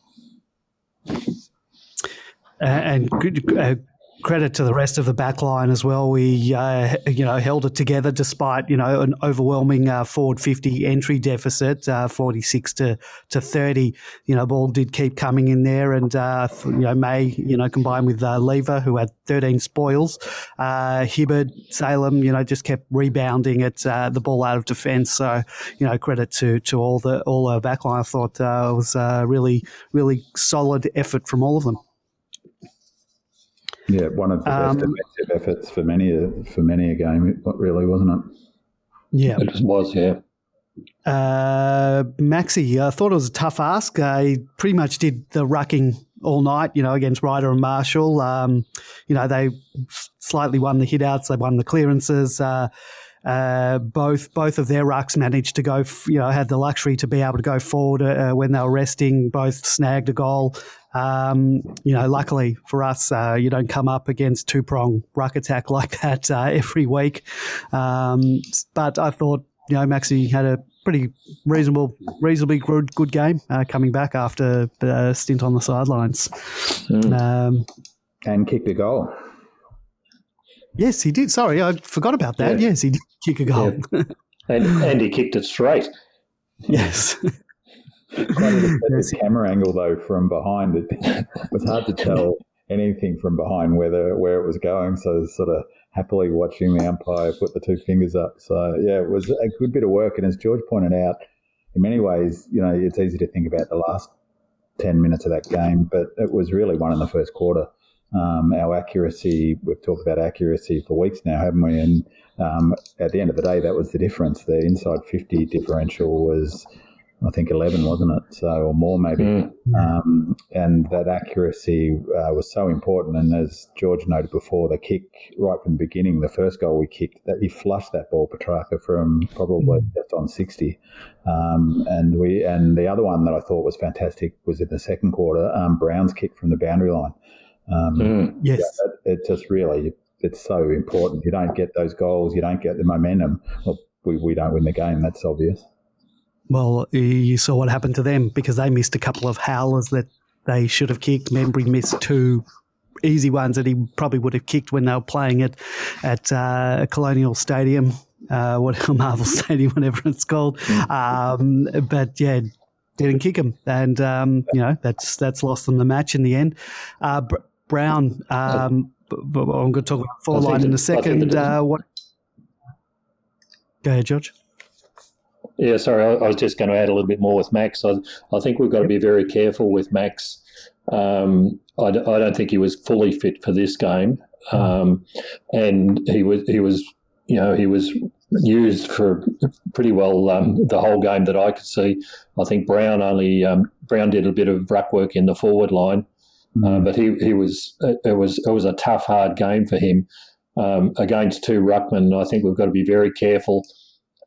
Speaker 1: and good, uh, credit to the rest of the back line as well. We, uh, you know, held it together despite, you know, an overwhelming uh, forward 50 entry deficit, uh, 46 to, to 30. You know, ball did keep coming in there and, uh, you know, May, you know, combined with uh, Lever, who had 13 spoils. Uh, Hibberd, Salem, you know, just kept rebounding at uh, the ball out of defence. So, you know, credit to, to all the, all the back line. I thought it was a really, really solid effort from all of them.
Speaker 3: Yeah, one of the best um, defensive efforts for many a, for many a game, really, wasn't it?
Speaker 1: Yeah,
Speaker 2: it was. Yeah.
Speaker 1: Uh, Maxi, I thought it was a tough ask. Uh, he pretty much did the rucking all night, you know, against Ryder and Marshall. Um, you know, they slightly won the hitouts, they won the clearances. Uh, uh, both both of their rucks managed to go, you know, had the luxury to be able to go forward uh, when they were resting. Both snagged a goal. Um, you know, luckily for us, uh, you don't come up against two prong ruck attack like that uh, every week. Um, but I thought, you know, Maxi had a pretty reasonable, reasonably good, good game uh, coming back after a stint on the sidelines. Mm. Um,
Speaker 3: and kicked a goal.
Speaker 1: Yes, he did. Sorry, I forgot about that. Yeah. Yes, he did kick a goal.
Speaker 2: Yeah. and, and he kicked it straight.
Speaker 1: Yes.
Speaker 3: the camera angle though from behind it was hard to tell anything from behind whether where it was going. So sort of happily watching the umpire put the two fingers up. So yeah, it was a good bit of work. And as George pointed out, in many ways, you know, it's easy to think about the last ten minutes of that game, but it was really one in the first quarter. Um, our accuracy, we've talked about accuracy for weeks now, haven't we? And um, at the end of the day, that was the difference. The inside 50 differential was I think 11, wasn't it? So, or more maybe. Mm. Um, and that accuracy uh, was so important. And as George noted before, the kick right from the beginning, the first goal we kicked, that he flushed that ball, Petracca, from probably mm. just on 60. Um, and we and the other one that I thought was fantastic was in the second quarter, um, Brown's kick from the boundary line.
Speaker 1: Mm. Yes.
Speaker 3: Yeah, it, it just really, it's so important. You don't get those goals, you don't get the momentum. Well, we, we don't win the game, that's obvious.
Speaker 1: Well, you saw what happened to them because they missed a couple of howlers that they should have kicked. Membrey missed two easy ones that he probably would have kicked when they were playing it at uh, Colonial Stadium, uh, what Marvel Stadium, whatever it's called. Um, but yeah, didn't kick him, and um, you know that's that's lost them the match in the end. Uh, Brown, um, I'm going to talk about four line in a second. Uh, what? Go ahead, George.
Speaker 2: Yeah, sorry, I, I, was just going to add a little bit more with Max. I, I think we've got to be very careful with Max. Um, I, I, don't think he was fully fit for this game, um, and he was he was you know he was used for pretty well um, the whole game that I could see. I think Brown only um, Brown did a bit of ruck work in the forward line. Uh, but he he was it was it was a tough hard game for him um, against two ruckmen. I think we've got to be very careful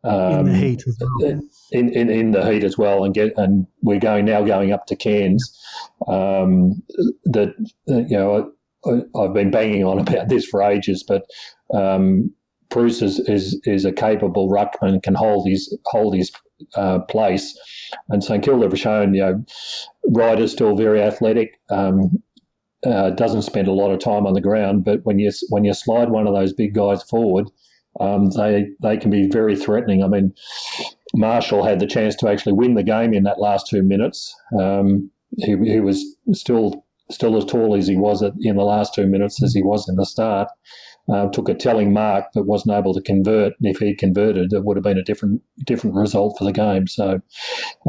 Speaker 1: um, in the um, heat as well.
Speaker 2: In, in, in the heat as well, and get and we're going now going up to Cairns. Um, that you know I, have been banging on about this for ages, but um, Preuss is, is is a capable ruckman, can hold his hold his uh, place, and St Kilda have shown you know Ryder's still very athletic. Um, uh, doesn't spend a lot of time on the ground, but when you when you slide one of those big guys forward, um, they they can be very threatening. I mean, Marshall had the chance to actually win the game in that last two minutes. Um, he, he was still still as tall as he was at, in the last two minutes as he was in the start. Uh, took a telling mark, but wasn't able to convert. And if he'd converted, it would have been a different different result for the game. So.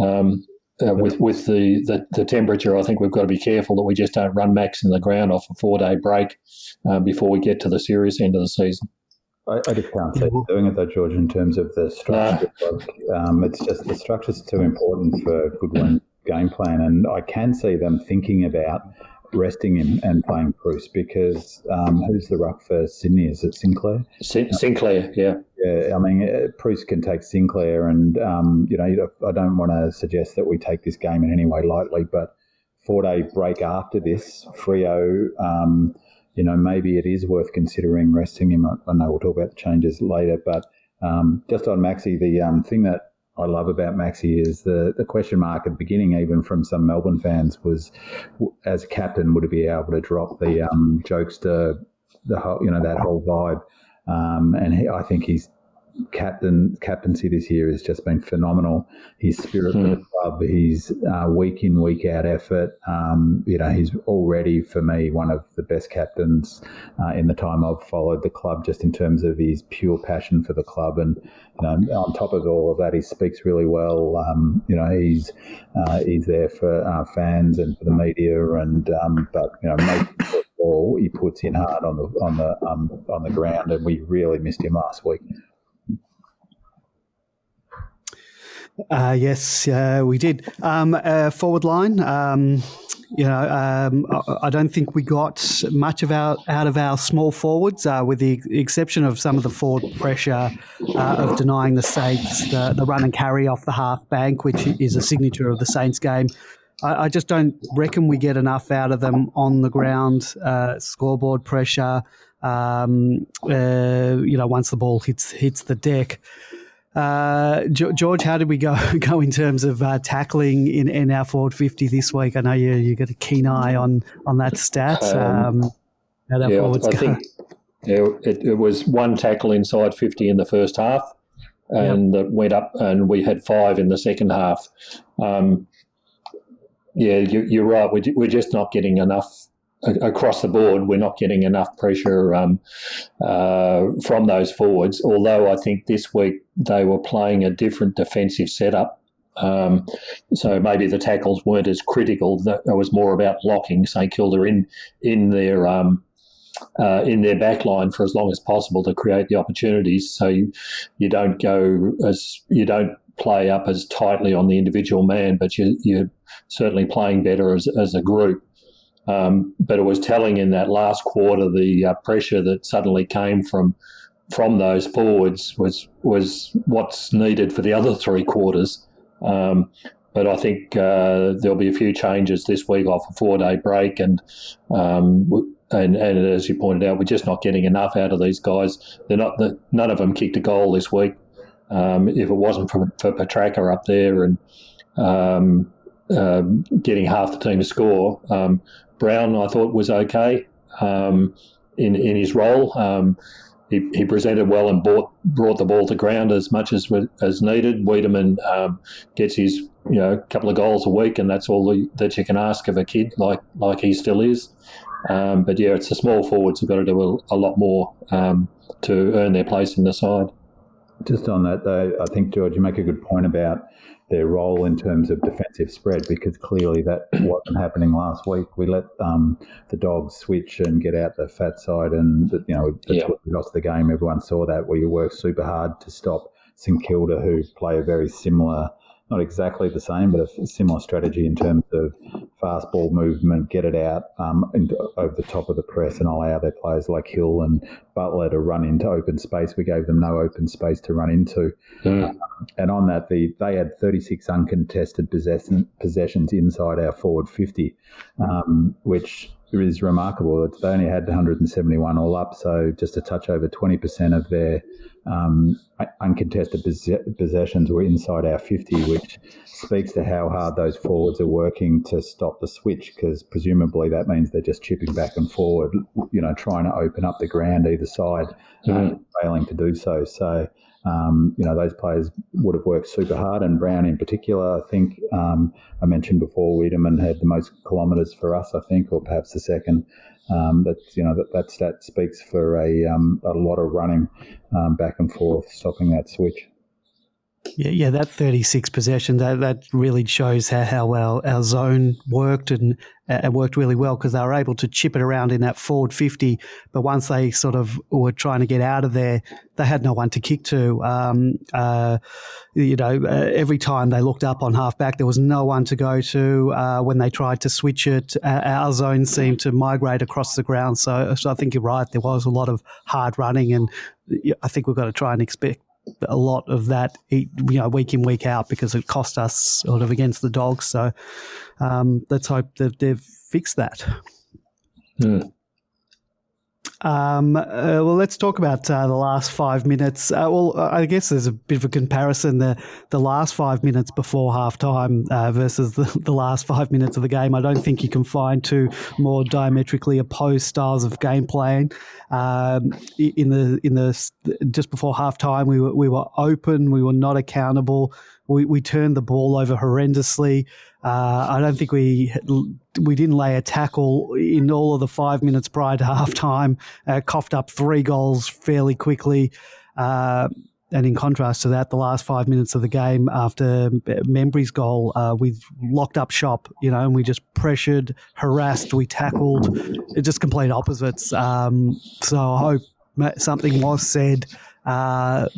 Speaker 2: Um, uh, with with the, the, the, temperature, I think we've got to be careful that we just don't run max in the ground off a four day break uh, before we get to the serious end of the season.
Speaker 3: I, I just can't see doing it though, George, in terms of the structure. Um, it's just the structure's too important for Goodwin game plan, and I can see them thinking about resting him and playing Preuss because um, who's the ruck for Sydney? Is it Sinclair?
Speaker 2: Sinclair, yeah.
Speaker 3: Yeah, I mean, uh, Preuss can take Sinclair, and um, you know, I don't want to suggest that we take this game in any way lightly, but four day break after this, Freo. Um, you know, maybe it is worth considering resting him. I, know we'll talk about the changes later, but um, just on Maxi, the um, thing that I love about Maxi is the, the question mark at the beginning, even from some Melbourne fans, was as a captain, would he be able to drop the um, jokester, the whole, you know, that whole vibe? Um, and he, I think he's captain captaincy this year has just been phenomenal. His spirit for the hmm. club, his uh, week in week out effort. Um, you know, he's already for me one of the best captains uh, in the time I've followed the club, just in terms of his pure passion for the club. And you know, on top of all of that, he speaks really well. Um, you know, he's uh, he's there for uh, fans and for the media, and um, but you know, most he puts in hard on the on the um, on the ground, and we really missed him last week.
Speaker 1: Uh, yes, uh, we did. Um, uh, forward line. Um, you know, um, I, don't think we got much of our out of our small forwards, uh, with the exception of some of the forward pressure uh, of denying the Saints the, the run and carry off the half bank, which is a signature of the Saints game. I, I just don't reckon we get enough out of them on the ground, uh, scoreboard pressure. Um, you know, once the ball hits hits the deck. Uh, George, how did we go go in terms of uh, tackling in, in our forward fifty this week? I know you you got a keen eye on on that stat. Um, um,
Speaker 2: how yeah, I, I think yeah, it, it, was one tackle inside fifty in the first half, and yep. it went up, and we had five in the second half. Um, yeah, you, are right. We're, we're just not getting enough across the board, we're not getting enough pressure um, uh, from those forwards. Although I think this week they were playing a different defensive setup. Um, so maybe the tackles weren't as critical. That it was more about locking St Kilda in in their um, uh, in their back line for as long as possible to create the opportunities. So you, you don't go as you don't play up as tightly on the individual man, but you, you're certainly playing better as, as a group. Um, but it was telling in that last quarter the uh, pressure that suddenly came from from those forwards was was what's needed for the other three quarters. Um, but I think uh, there'll be a few changes this week off a four day break, and, um, and and as you pointed out, we're just not getting enough out of these guys. They're not the, none of them kicked a goal this week. Um, if it wasn't for, for Petracca up there and um, uh, getting half the team to score, um, Brown, I thought, was okay um, in in his role. Um, he, he presented well and brought brought the ball to ground as much as as needed. Weideman um, gets his you know couple of goals a week, and that's all the, that you can ask of a kid like like he still is. Um, but yeah, it's the small forwards who've got to do a, a lot more um, to earn their place in the side.
Speaker 3: Just on that, though, I think George, you make a good point about their role in terms of defensive spread because clearly that wasn't happening last week. We let um, the dogs switch and get out the fat side, and you know that's yeah. what we lost the game. Everyone saw that where you work super hard to stop St Kilda, who play a very similar not exactly the same, but a similar strategy in terms of fast ball movement, get it out um, over the top of the press, and allow their players like Hill and Butler to run into open space. We gave them no open space to run into, mm. um, and on that, the they had 36 uncontested possession, possessions inside our forward 50, um, which is remarkable. They only had 171 all up, so just a touch over 20% of their um, uncontested possessions were inside our 50, which speaks to how hard those forwards are working to stop the switch, because presumably that means they're just chipping back and forward, you know, trying to open up the ground either side, mm. failing to do so. So, um, you know, those players would have worked super hard, and Brown in particular. I think um, I mentioned before, Weideman had the most kilometres for us, I think, or perhaps the second. Um, that's you know that, that stat speaks for a um, a lot of running um, back and forth, stopping that switch.
Speaker 1: Yeah, yeah, that 36 possession, that, that really shows how, how well our zone worked and uh, worked really well because they were able to chip it around in that forward 50. But once they sort of were trying to get out of there, they had no one to kick to. Um, uh, you know, uh, every time they looked up on half back, there was no one to go to. Uh, when they tried to switch it, uh, our zone seemed to migrate across the ground. So, so I think you're right. There was a lot of hard running, and I think we've got to try and expect a lot of that, you know, week in week out because it cost us sort of against the dogs. So um, let's hope that they've fixed that. Mm. Um, uh, well, let's talk about uh, the last five minutes. Uh, well, I guess there's a bit of a comparison. The the last five minutes before halftime uh, versus the, the last five minutes of the game. I don't think you can find two more diametrically opposed styles of game playing. Um, in the in the just before halftime, we were we were open. We were not accountable. We we turned the ball over horrendously. Uh, I don't think we we didn't lay a tackle in all of the five minutes prior to halftime. Uh, coughed up three goals fairly quickly. Uh, and in contrast to that, the last five minutes of the game after Membrey's goal, uh, we locked up shop, you know, and we just pressured, harassed, we tackled, just complete opposites. Um, so I hope something was said, uh,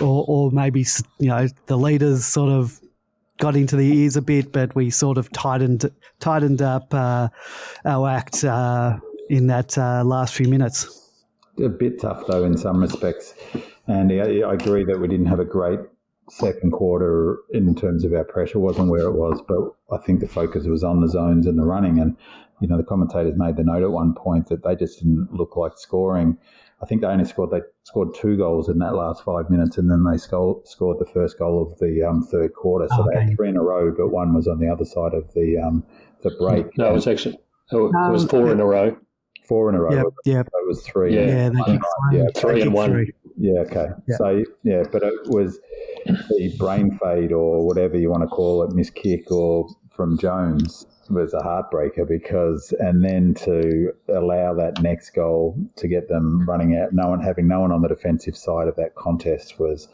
Speaker 1: or, or maybe, you know, the leaders sort of got into the ears a bit, but we sort of tightened tightened up uh, our act uh, in that uh, last few minutes.
Speaker 3: A bit tough though in some respects, and I, I agree that we didn't have a great second quarter in terms of our pressure wasn't where it was, but I think the focus was on the zones and the running. And you know, the commentators made the note at one point that they just didn't look like scoring. I think they only scored they scored two goals in that last five minutes, and then they scored, scored the first goal of the um, third quarter. So they had three in a row, but one was on the other side of the um, the break.
Speaker 2: No, it was actually it was four in a row.
Speaker 3: Four in a row.
Speaker 1: Yeah, yeah.
Speaker 3: So it was three.
Speaker 2: Yeah,
Speaker 1: yeah,
Speaker 2: yeah three and one.
Speaker 1: Three.
Speaker 3: Yeah, okay. Yeah. So yeah, but it was the brain fade or whatever you want to call it, miss kick or from Jones was a heartbreaker because and then to allow that next goal to get them running out, no one having no one on the defensive side of that contest was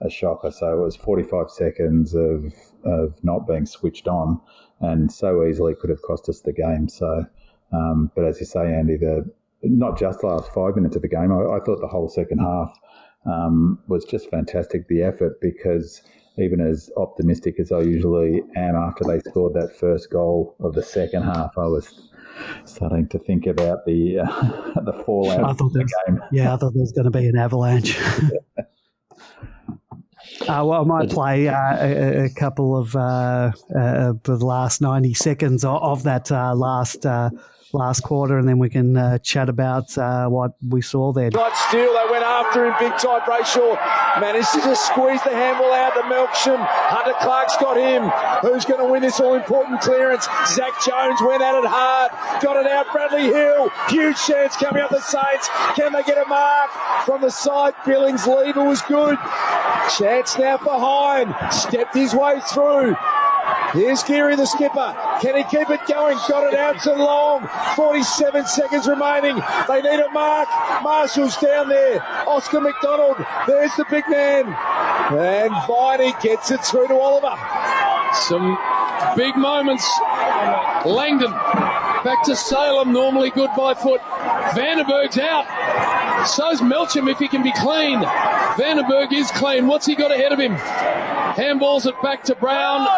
Speaker 3: a shocker. So it was 45 seconds of of not being switched on, and so easily could have cost us the game. So, um, but as you say, Andy, the not just the last five minutes of the game. I, I thought the whole second half um, was just fantastic. The effort because even as optimistic as I usually am after they scored that first goal of the second half, I was starting to think about the uh, the fallout I thought of the game.
Speaker 1: Yeah, I thought there was going to be an avalanche. Uh, well, I might play uh, a, a, couple of uh, uh the last 90 seconds of, of that uh, last uh, last quarter, and then we can uh, chat about uh, what we saw there.
Speaker 4: Right, still they went after him big time. Brayshaw managed to just squeeze the handball out to Melksham. Hunter Clark's got him. Who's going to win this all important clearance? Zach Jones went at it hard, got it out. Bradley Hill, huge chance coming up the Saints. Can they get a mark from the side? Billings lever was good. Chance now behind, stepped his way through. Here's Geary, the skipper. Can he keep it going? Got it out to Long. 47 seconds remaining. They need a mark. Marshall's down there. Oscar McDonald. There's the big man. And Viney gets it through to Oliver.
Speaker 5: Some big moments. Langdon back to Salem. Normally good by foot. Vandenberg's out. So's Melksham if he can be clean. Vandenberg is clean. What's he got ahead of him? Handballs it back to Brown.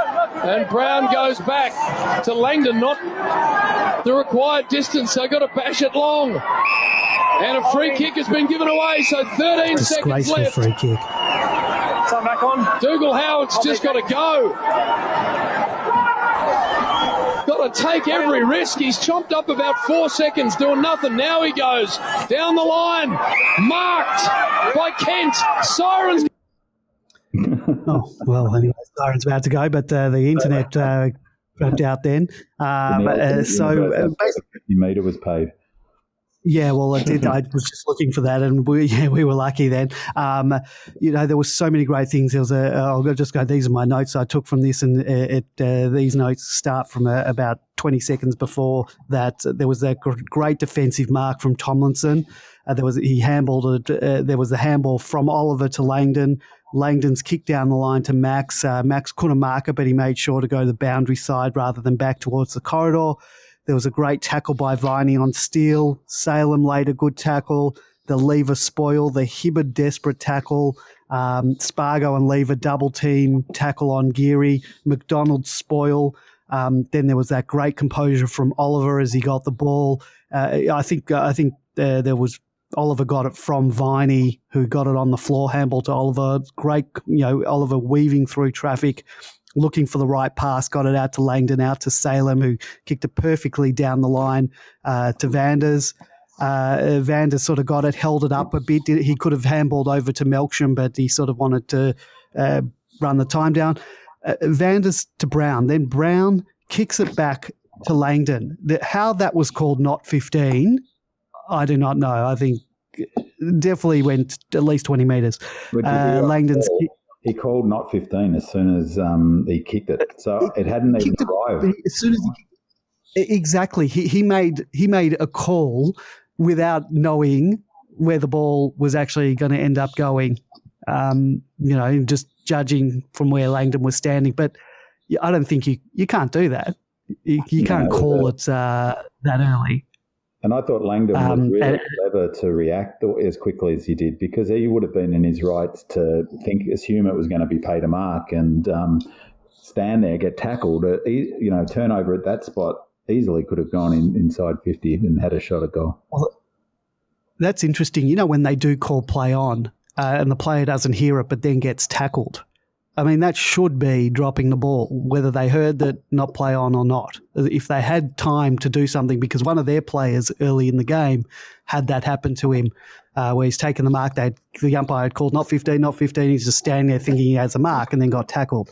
Speaker 5: And Brown goes back to Langdon. Not the required distance. They got to bash it long. And a free kick has been given away. So 13 seconds left.
Speaker 1: free kick.
Speaker 5: Time back on. Dougal Howard's just got to go. Got to take every risk. He's chomped up about four seconds, doing nothing. Now he goes down the line, marked by Kent. Sirens.
Speaker 1: oh well, anyway, Siren's about to go, but uh, the internet uh, dropped out then. Um, uh, so uh,
Speaker 3: basically, meter was paid.
Speaker 1: Yeah, well, I did. I was just looking for that, and we yeah we were lucky then. Um, you know, there were so many great things. There was a. I'll just go. These are my notes I took from this, and it, uh, these notes start from uh, about twenty seconds before that. There was a great defensive mark from Tomlinson. Uh, there was he handballed it. Uh, there was a handball from Oliver to Langdon. Langdon's kick down the line to Max. Uh, Max couldn't mark it, but he made sure to go to the boundary side rather than back towards the corridor. There was a great tackle by Viney on Steele. Salem laid a good tackle. The Lever spoil, the Hibberd desperate tackle. Um, Spargo and Lever double team tackle on Geary. McDonald spoil. Um, then there was that great composure from Oliver as he got the ball. Uh, I think uh, I think uh, there was Oliver got it from Viney, who got it on the floor, handball to Oliver. Great, you know, Oliver weaving through traffic looking for the right pass, got it out to Langdon, out to Salem, who kicked it perfectly down the line uh, to Vanders. Uh, Vanders sort of got it, held it up a bit. He could have handballed over to Melksham, but he sort of wanted to uh, run the time down. Uh, Vanders to Brown. Then Brown kicks it back to Langdon. The, how that was called not 15, I do not know. I think definitely went at least 20 metres. Uh, Langdon's kick
Speaker 3: he called not 15 as soon as um, he kicked it. So it hadn't even arrived.
Speaker 1: As soon as he, exactly, he, he made he made a call without knowing where the ball was actually going to end up going. Um, you know, just judging from where Langdon was standing. But I don't think you you can't do that. You, you can't no, call it uh, that early.
Speaker 3: And I thought Langdon um, was really and, clever to react as quickly as he did because he would have been in his rights to think, assume it was going to be a mark. And um, stand there, get tackled, uh, you know, turnover at that spot easily could have gone in, inside 50 and had a shot at goal. Well,
Speaker 1: that's interesting. You know, when they do call play on uh, and the player doesn't hear it but then gets tackled, I mean, that should be dropping the ball, whether they heard that not play on or not. If they had time to do something, because one of their players early in the game had that happen to him, uh, where he's taken the mark. They the umpire had called not 15, not 15. He's just standing there thinking he has a mark and then got tackled.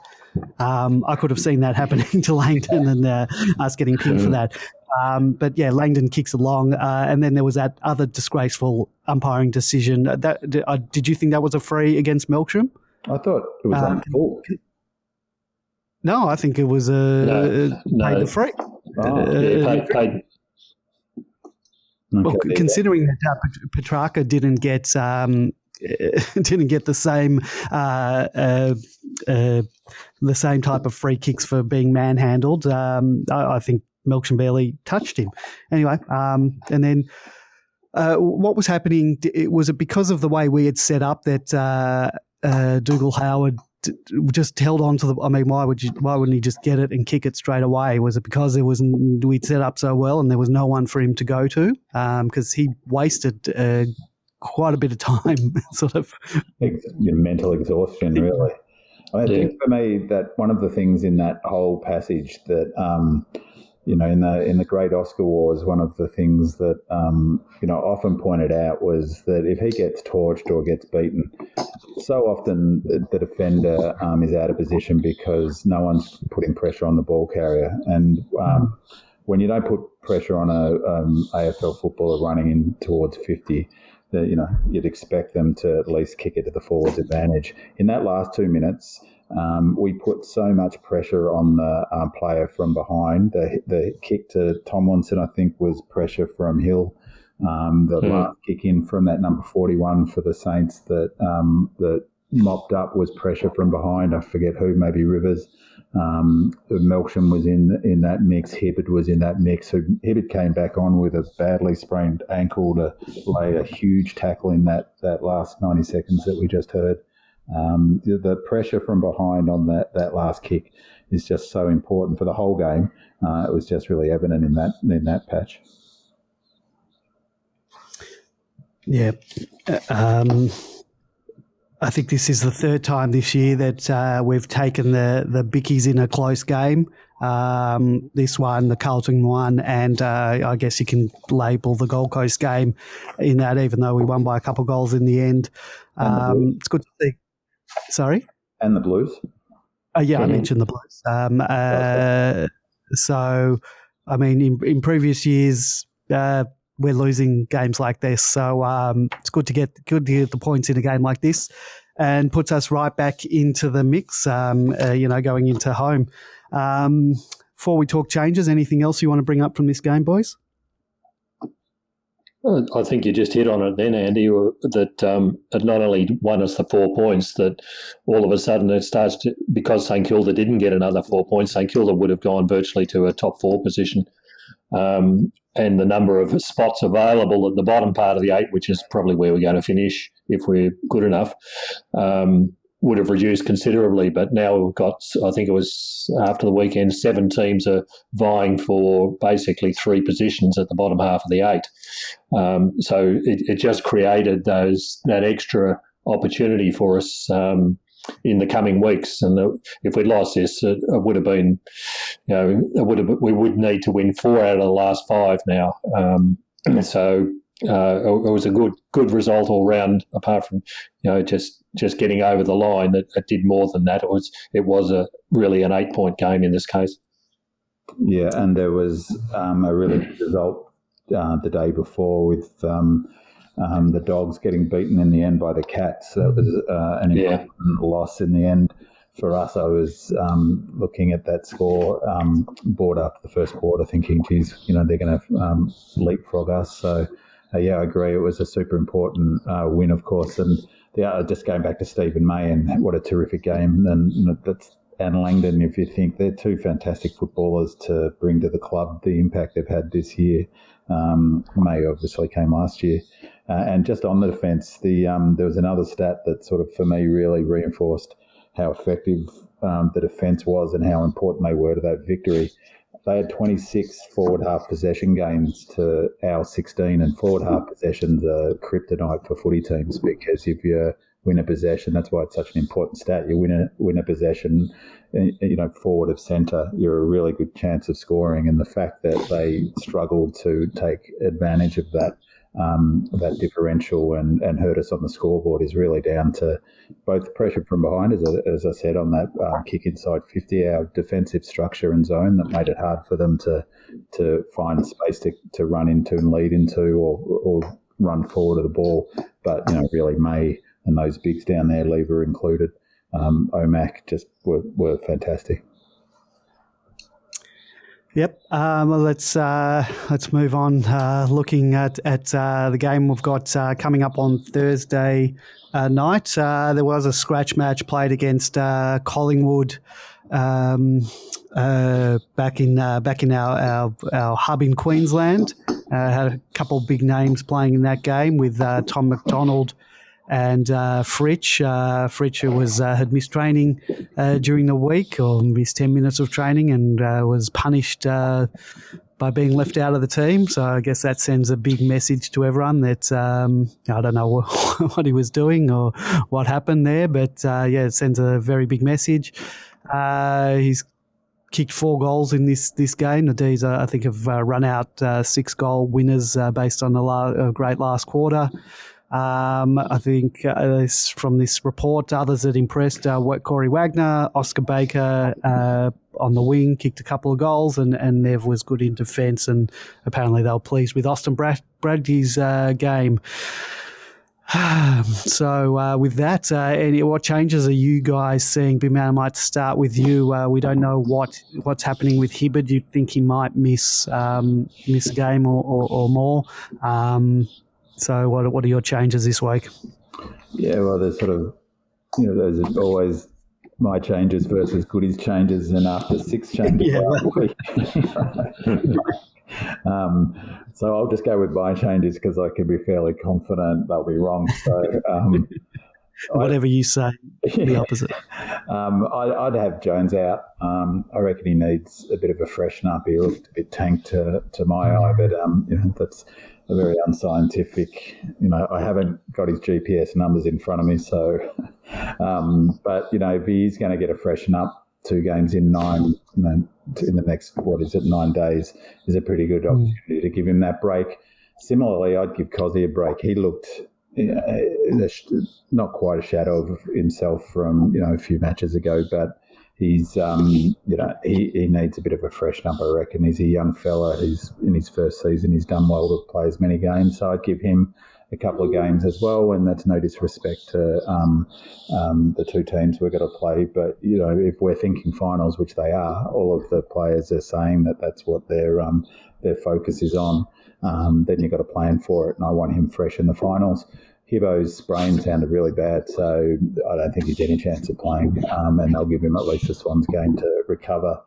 Speaker 1: Um, I could have seen that happening to Langdon and uh, us getting pinged for that. Um, but yeah, Langdon kicks along, uh, and then there was that other disgraceful umpiring decision. That uh, did you think that was a free against Melksham?
Speaker 3: I thought it was um, full.
Speaker 1: No, I think it was a no, no. paid the free. Oh, uh, yeah, paid, paid. Well, considering that uh, Petracca didn't get um, didn't get the same uh, uh, uh, the same type of free kicks for being manhandled, um, I, I, think Melksham barely touched him. Anyway, um, and then. Uh, what was happening? Was it because of the way we had set up that uh, Dougal Howard just held on to the. I mean, why would you? Why wouldn't he just get it and kick it straight away? Was it because there was we'd set up so well and there was no one for him to go to? Because um, he wasted uh, quite a bit of time, sort of
Speaker 3: mental exhaustion, really. I yeah. think for me that one of the things in that whole passage that um, you know, in the in the Great Oscar Wars, one of the things that um, you know often pointed out was that if he gets torched or gets beaten, so often the defender um, is out of position because no one's putting pressure on the ball carrier, and um, when you don't put pressure on a um, AFL footballer running in towards fifty. That, you know, you'd expect them to at least kick it to the forwards advantage. In that last two minutes, um, we put so much pressure on the um, player from behind. The, the kick to Tomlinson, I think, was pressure from Hill. Um, the mm. last kick in from that number 41 for the Saints that that mopped up was pressure from behind. I forget who, maybe Rivers. Um, Melksham was in in that mix. Hibberd was in that mix. So Hibberd came back on with a badly sprained ankle to lay a huge tackle in that that last 90 seconds that we just heard. Um, the, the, pressure from behind on that, that last kick is just so important for the whole game. Uh, it was just really evident in that in that patch.
Speaker 1: Yeah, um, I think this is the third time this year that uh, we've taken the the Bickies in a close game. Um, this one, the Carlton one, and uh, I guess you can label the Gold Coast game in that, even though we won by a couple of goals in the end. Um, it's good to see Sorry?
Speaker 3: And the Blues.
Speaker 1: Uh, yeah, mm-hmm. I mentioned the Blues. Um, uh, so, I mean, in, in previous years, uh, we're losing games like this. So um, it's good to get good to get the points in a game like this, and puts us right back into the mix. Um, uh, you know, going into home. Um, before we talk changes, anything else you want to bring up from this game, boys?
Speaker 2: I think you just hit on it then, Andy, that um, it not only won us the four points, that all of a sudden it starts to, because St Kilda didn't get another four points, St Kilda would have gone virtually to a top four position. Um, and the number of spots available at the bottom part of the eight, which is probably where we're going to finish if we're good enough, um, would have reduced considerably. But now we've got, I think it was after the weekend, seven teams are vying for basically three positions at the bottom half of the eight. Um, so it, it, just created those that extra opportunity for us. Um, in the coming weeks, and if we'd lost this, it, it, would have been, you know, it would have, we would need to win four out of the last five now. Um, so uh, it was a good good result all round. Apart from you know just just getting over the line, it, it did more than that. It was it was a really an eight point game in this case.
Speaker 3: Yeah, and there was um, a really good result uh, the day before with um, um, the dogs getting beaten in the end by the cats. That was uh, an important yeah. loss in the end for us, I was um, looking at that score um, board after the first quarter, thinking, geez, you know, they're going to um, leapfrog us. So uh, yeah, I agree. It was a super important uh, win, of course. And uh, just going back to Steven May and what a terrific game. And you know, that's and Langdon, if you think they're two fantastic footballers to bring to the club, the impact they've had this year. Um, May obviously came last year. Uh, and just on the defence, the um, there was another stat that sort of for me really reinforced how effective um, the defence was and how important they were to that victory. They had 26 forward half possession games to our 16, and forward half possessions are kryptonite for footy teams because if you win a possession, that's why it's such an important stat. You win a win a possession, you know, forward of centre, you're a really good chance of scoring. And the fact that they struggled to take advantage of that um, that differential and, and hurt us on the scoreboard is really down to both pressure from behind, as I, as I said, on that uh, kick inside 50, our defensive structure and zone that made it hard for them to to find space to, to run into and lead into or, or run forward of the ball. But, you know, really May and those bigs down there, Lever included, um, Omac, just were, were fantastic.
Speaker 1: Yep. Um, well, let's uh, let's move on. Uh, looking at at uh, the game we've got uh, coming up on Thursday uh, night. Uh, there was a scratch match played against Collingwood um, back in back in our, our, our hub in Queensland. had a couple of big names playing in that game with Tom McDonald and uh, Fritsch, uh, Fritsch was uh, had missed training uh, during the week or missed ten minutes of training and uh, was punished uh, by being left out of the team. So I guess that sends a big message to everyone that um, I don't know what he was doing or what happened there, but uh, yeah, it sends a very big message. he's kicked four goals in this this game. The D's, I think, have run out six goal winners based on a, la- great last quarter. Um, I think uh, this, from this report, others that impressed uh, Corey Wagner, Oscar Baker uh, on the wing, kicked a couple of goals, and, and Nev was good in defence. And apparently they were pleased with Austin Brad- Bradley's uh, game. so uh, with that, uh, any, what changes are you guys seeing? Binman, I might start with you. Uh, we don't know what what's happening with Hibberd. Do you think he might miss um, miss a game or, or, or more? Um, so, what what are your changes this week?
Speaker 3: Yeah, well, there's sort of you know, there's always my changes versus Goody's changes, and after six changes um, so I'll just go with my changes because I can be fairly confident they'll be wrong. So. Um,
Speaker 1: Whatever I, you say, the opposite.
Speaker 3: Um, I, would have Jones out. Um, I reckon he needs a bit of a freshen up. He looked a bit tanked to, to my eye, but um, you know, that's a very unscientific. You know, I haven't got his GPS numbers in front of me, so. Um, but you know, if he's going to get a freshen up, two games in nine, you know, in the next what is it, nine days, is a pretty good hmm. opportunity mm. to give him that break. Similarly, I'd give Cozzy a break. He looked you know, not quite a shadow of himself from you know a few matches ago, but he's um, you know he, he needs a bit of a fresh up. I reckon he's a young fella. He's in his first season. He's done well to play as many games, so I'd give him a couple of games as well. And that's no disrespect to um, um, the two teams we're going to play, but you know if we're thinking finals, which they are, all of the players are saying that that's what their um, their focus is on. Um, then you've got to plan for it, and I want him fresh in the finals. Hibbo's brain sounded really bad, so I don't think he's any chance of playing. Um, and they'll give him at least a Swans game to recover.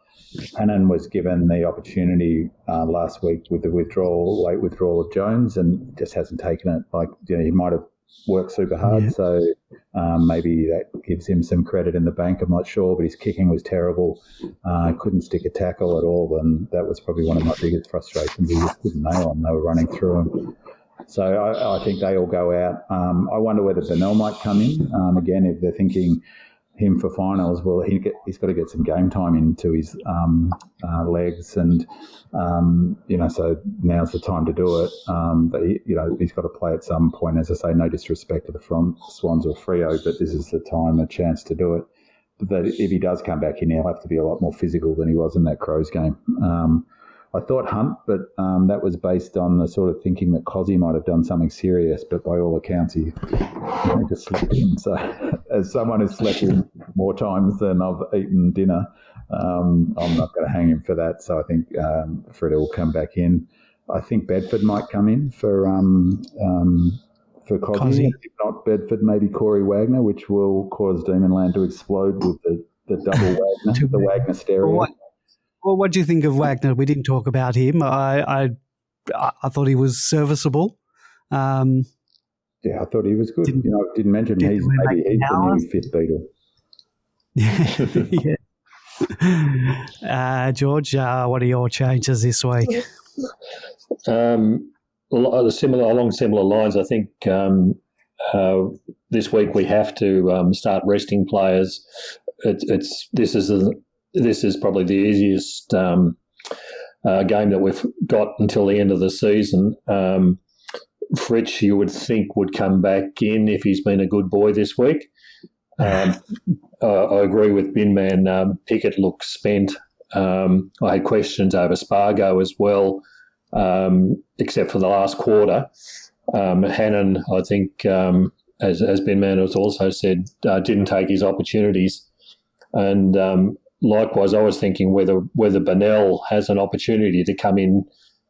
Speaker 3: Hannan was given the opportunity uh, last week with the withdrawal, late withdrawal of Jones, and just hasn't taken it. Like you know, he might have worked super hard, yeah. so um, maybe that gives him some credit in the bank. I'm not sure, but his kicking was terrible. Uh, couldn't stick a tackle at all, and that was probably one of my biggest frustrations. He just couldn't nail him. They were running through him. So I, I, think they all go out. Um, I wonder whether Bennell might come in um, again if they're thinking him for finals. Well, he he's got to get some game time into his um, uh, legs, and um, you know, so now's the time to do it. Um, but he, you know, he's got to play at some point. As I say, no disrespect to the front Swans or Freo, but this is the time, a chance to do it. But if he does come back in, he'll have to be a lot more physical than he was in that Crows game. I thought Hunt, but um, that was based on the sort of thinking that Cozzy might have done something serious, but by all accounts, he, just slept in. So, as someone who's slept in more times than I've eaten dinner, um, I'm not going to hang him for that. So, I think um, Fred will come back in. I think Bedford might come in for um, um, for Cozzy. If not Bedford, maybe Corey Wagner, which will cause Demonland to explode with the, the double Wagner, the Wagner stereo.
Speaker 1: Well, what do you think of Wagner? We didn't talk about him. I I, I thought he was serviceable. Um,
Speaker 3: yeah, I thought he was good. Didn't, you know, didn't mention didn't he's maybe he's the new fifth beater.
Speaker 1: yeah. Uh, George, uh, what are your changes this week?
Speaker 2: Um, similar along similar lines, I think um, uh, this week we have to um, start resting players. It, it's this is a, this is probably the easiest um, uh, game that we've got until the end of the season. Um, you would think, would come back in if he's been a good boy this week. Um, uh, I agree with Binman. Um, Pickett looks spent. Um, I had questions over Spargo as well, um, except for the last quarter. Um, Hannan, I think, um, as, as Binman has also said, uh, didn't take his opportunities. And um, likewise, I was thinking whether whether Bennell has an opportunity to come in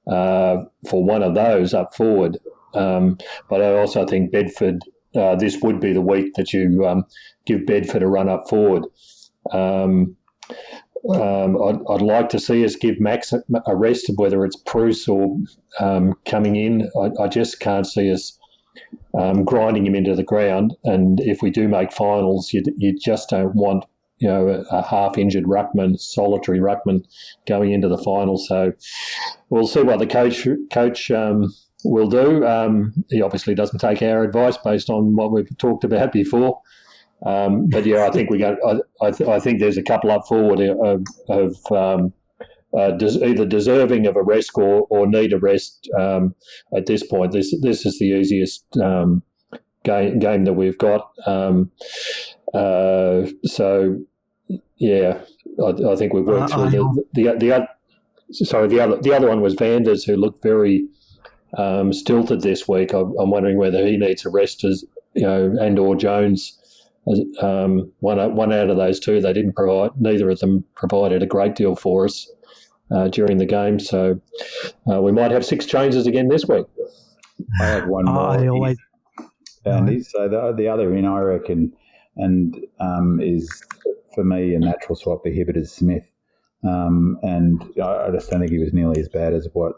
Speaker 2: uh, for one of those up forward. Um, but I also think Bedford, uh, this would be the week that you um, give Bedford a run up forward. Um, um I'd, I'd, like to see us give Max a rest, whether it's Preuss or um, coming in. I, I, just can't see us um, grinding him into the ground. And if we do make finals, you, you just don't want you know, a, a half injured ruckman, solitary ruckman, going into the final. So we'll see what the coach coach um, will do. Um, he obviously doesn't take our advice based on what we've talked about before. Um, but yeah, I think we got. I, I, th- I, think there's a couple up forward of, of um, uh, des- either deserving of a rest or, or need a rest um, at this point. This this is the easiest um, game game that we've got. Um, uh, so yeah, I, I think we've worked uh, through the, the, the the other. Sorry, the other the other one was Vanders, who looked very um, stilted this week. I'm, I'm, wondering whether he needs a rest, as you know, and or Jones. Um, one one out of those two, they didn't provide. Neither of them provided a great deal for us uh, during the game. So uh, we might have six changes again this week.
Speaker 3: I have one more. I always, and so the the other in, I reckon, and um, is for me a natural swap for Hibberd is Smith. Um, and I, I just don't think he was nearly as bad as what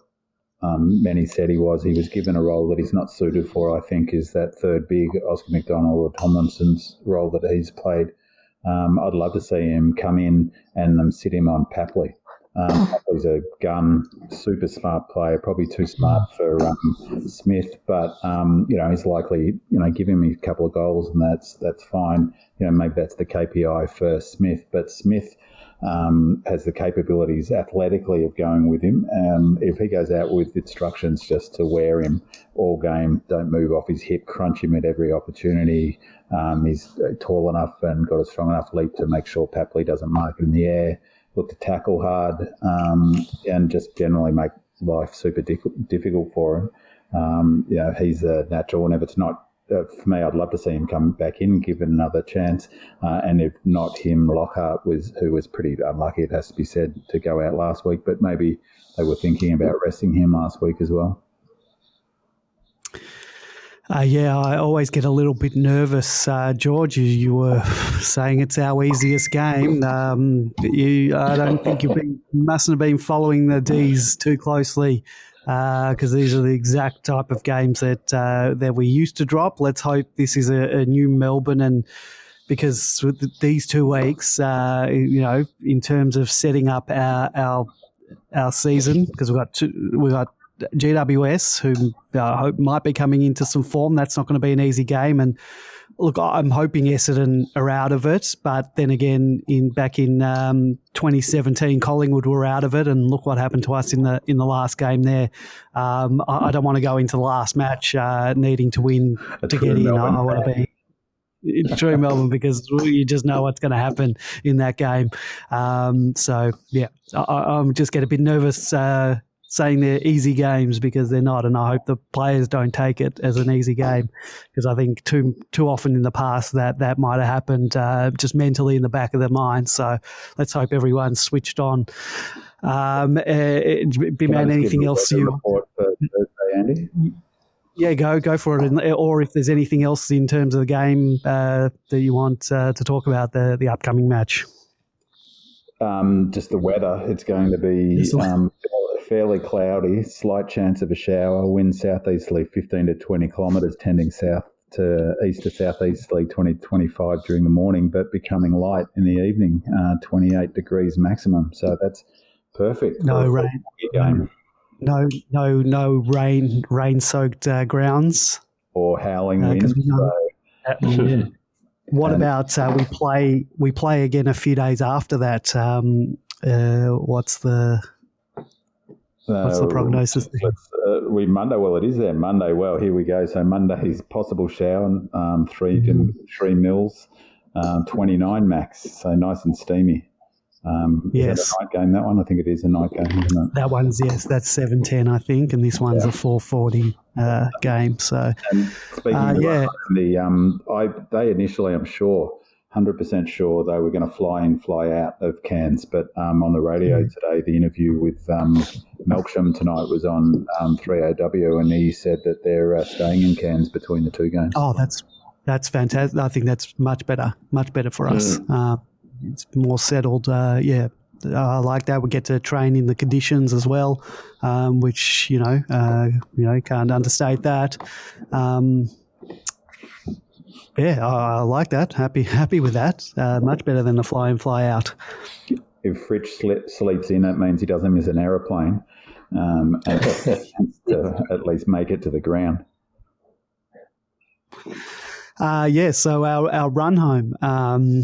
Speaker 3: um, many said he was. He was given a role that he's not suited for, I think, is that third big Oscar McDonald or Tomlinson's role that he's played. Um, I'd love to see him come in and um, sit him on Papley. Um, he's a gun, super smart player, probably too smart for um, Smith, but um, you know he's likely. You know, give him a couple of goals and that's that's fine. You know, maybe that's the KPI for Smith, but Smith um, has the capabilities athletically of going with him. Um, if he goes out with instructions just to wear him all game, don't move off his hip, crunch him at every opportunity. Um, he's tall enough and got a strong enough leap to make sure Papley doesn't mark it in the air. Look to tackle hard um, and just generally make life super difficult for him. Um, you know, he's a natural, and if it's not uh, for me, I'd love to see him come back in, give it another chance. Uh, and if not him, Lockhart was who was pretty unlucky. It has to be said to go out last week, but maybe they were thinking about resting him last week as well.
Speaker 1: Uh, yeah, I always get a little bit nervous, uh, George. You, you, were saying it's our easiest game. Um, you, I don't think been, mustn't have been following the D's too closely because uh, these are the exact type of games that uh, that we used to drop. Let's hope this is a, a new Melbourne and because these two weeks, uh, you know, in terms of setting up our our, our season, because we've got two, we've got GWS who I hope might be coming into some form. That's not going to be an easy game, and look, I'm hoping Essendon are out of it, but then again, in back in um, 2017, Collingwood were out of it, and look what happened to us in the in the last game there. Um, I, I, don't want to go into the last match uh, needing to win a to get in. I, I want to be true Melbourne because you just know what's going to happen in that game. Um, so yeah, I, am just get a bit nervous. Uh, saying they're easy games because they're not, and I hope the players don't take it as an easy game because I think too too often in the past that that might have happened uh, just mentally in the back of their mind. So let's hope everyone's switched on. Um, uh, man, anything else you? Andy? Yeah, go go for it. Or if there's anything else in terms of the game uh, that you want uh, to talk about the the upcoming match.
Speaker 3: Um, just the weather. It's going to be um, fairly cloudy, slight chance of a shower, wind southeasterly 15 to 20 kilometres, tending south to east to southeasterly 20 25 during the morning, but becoming light in the evening, uh, 28 degrees maximum. So that's perfect.
Speaker 1: No rain. Game. No, no, no rain, rain soaked uh, grounds
Speaker 3: or howling uh, winds.
Speaker 1: Yeah. What and, about uh, we play? We play again a few days after that. Um, uh, what's the what's the prognosis?
Speaker 3: Uh, we Monday. Well, it is there Monday. Well, here we go. So Monday is possible shower. Um, three mm-hmm. three mils, um, twenty nine max. So nice and steamy. Um,
Speaker 1: yes.
Speaker 3: night game, that one? I think it is a night game, isn't it?
Speaker 1: That one's, yes, that's 710, I think, and this one's yeah. a 440 uh, game. So,
Speaker 3: and speaking uh, of yeah. the, um, I, they initially, I'm sure, 100% sure they were going to fly in, fly out of Cairns. But um, on the radio mm. today, the interview with um, Melksham tonight was on um, 3AW, and he said that they're uh, staying in Cairns between the two games.
Speaker 1: Oh, that's that's fantastic. I think that's much better, much better for us. Mm. Uh, it's more settled. Uh, yeah, I like that. We get to train in the conditions as well, um, which you know, uh, you know, can't understate that. Um, yeah, I, I, like that. Happy, happy with that. Uh, much better than the fly in, fly out.
Speaker 3: If Rich slip, sleeps in, that means he doesn't miss an aeroplane, um, and to at least make it to the ground.
Speaker 1: Uh, yeah, so our, our run home. Um,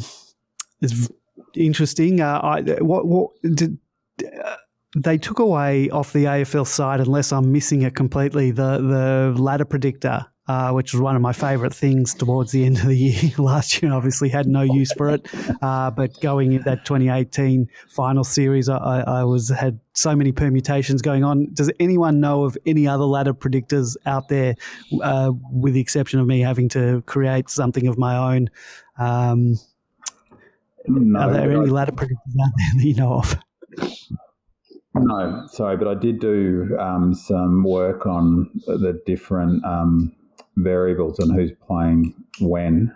Speaker 1: is interesting. Uh, I, what what did, uh, they took away off the AFL side, unless I'm missing it completely, the the ladder predictor. Uh, which was one of my favourite things towards the end of the year. Last year, obviously, had no use for it, uh, but going in that 2018 final series, I, I, was had so many permutations going on. Does anyone know of any other ladder predictors out there, uh, with the exception of me having to create something of my own? Um, no, Are there any ladder predictors out there that you know of?
Speaker 3: No, sorry, but I did do um, some work on the different um, variables and who's playing when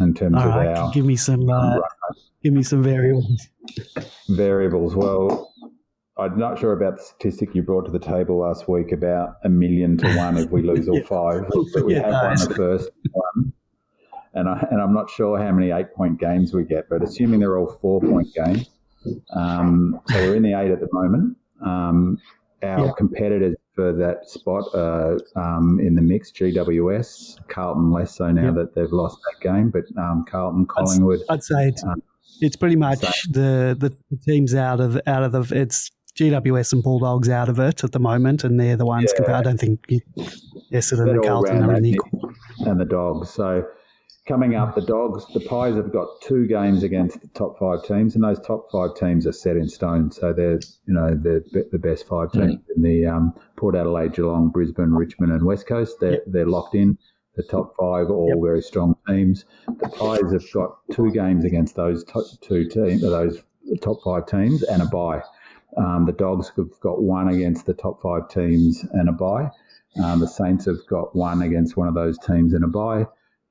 Speaker 3: in terms All of right, our.
Speaker 1: Give me some. Uh, give me some variables.
Speaker 3: Variables. Well, I'm not sure about the statistic you brought to the table last week about a million to one if we lose all five. But we yeah, have won the first one and I and I'm not sure how many eight point games we get, but assuming they're all four point games, um, so we're in the eight at the moment. Um, our yeah. competitors for that spot uh, um, in the mix, GWS, Carlton less so now that they've lost that game, but um, Carlton, Collingwood.
Speaker 1: I'd, I'd say it's, um, it's pretty much the, the, the teams out of out of the it's GWS and Bulldogs out of it at the moment, and they're the ones. Yeah. I don't think Essendon and Carlton are in equal.
Speaker 3: And the Dogs. So coming up, the Dogs, the Pies have got two games against the top five teams, and those top five teams are set in stone. So they're, you know, they're the best five teams mm. in the um, Port Adelaide, Geelong, Brisbane, Richmond, and West Coast. They're, yep. they're locked in. The top five, all yep. very strong teams. The Pies have got two games against those two teams, those top five teams, and a bye. Um, the Dogs have got one against the top five teams and a bye. Um, the Saints have got one against one of those teams and a bye.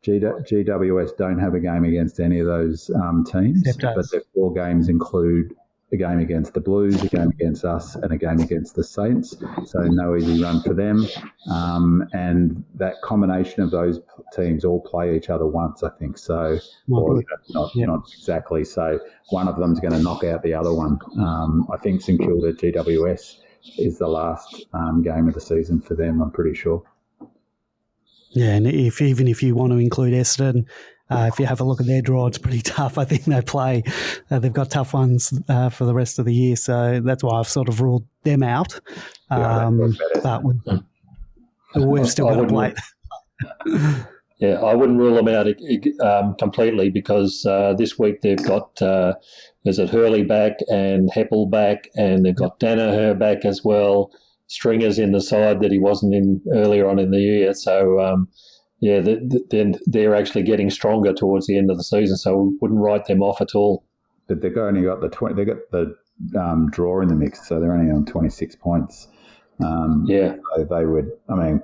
Speaker 3: GWS don't have a game against any of those um, teams, but their four games include a game against the Blues, a game against us, and a game against the Saints. So no easy run for them. Um, and that combination of those teams all play each other once, I think. So, or not, yeah. not exactly. So one of them's going to knock out the other one. Um, I think St Kilda GWS is the last um, game of the season for them. I'm pretty sure.
Speaker 1: Yeah, and if even if you want to include Essendon, uh, if you have a look at their draw, it's pretty tough. I think they play; uh, they've got tough ones uh, for the rest of the year, so that's why I've sort of ruled them out. Um, but we've still got to play.
Speaker 2: yeah, I wouldn't rule them out um, completely because uh, this week they've got uh, is it Hurley back and Heppell back, and they've got Daniher back as well stringers in the side that he wasn't in earlier on in the year. So, um, yeah, then they're actually getting stronger towards the end of the season. So, we wouldn't write them off at all.
Speaker 3: But they've only got the 20, they got the um, draw in the mix, so they're only on 26 points. Um,
Speaker 2: yeah.
Speaker 3: So they would, I mean,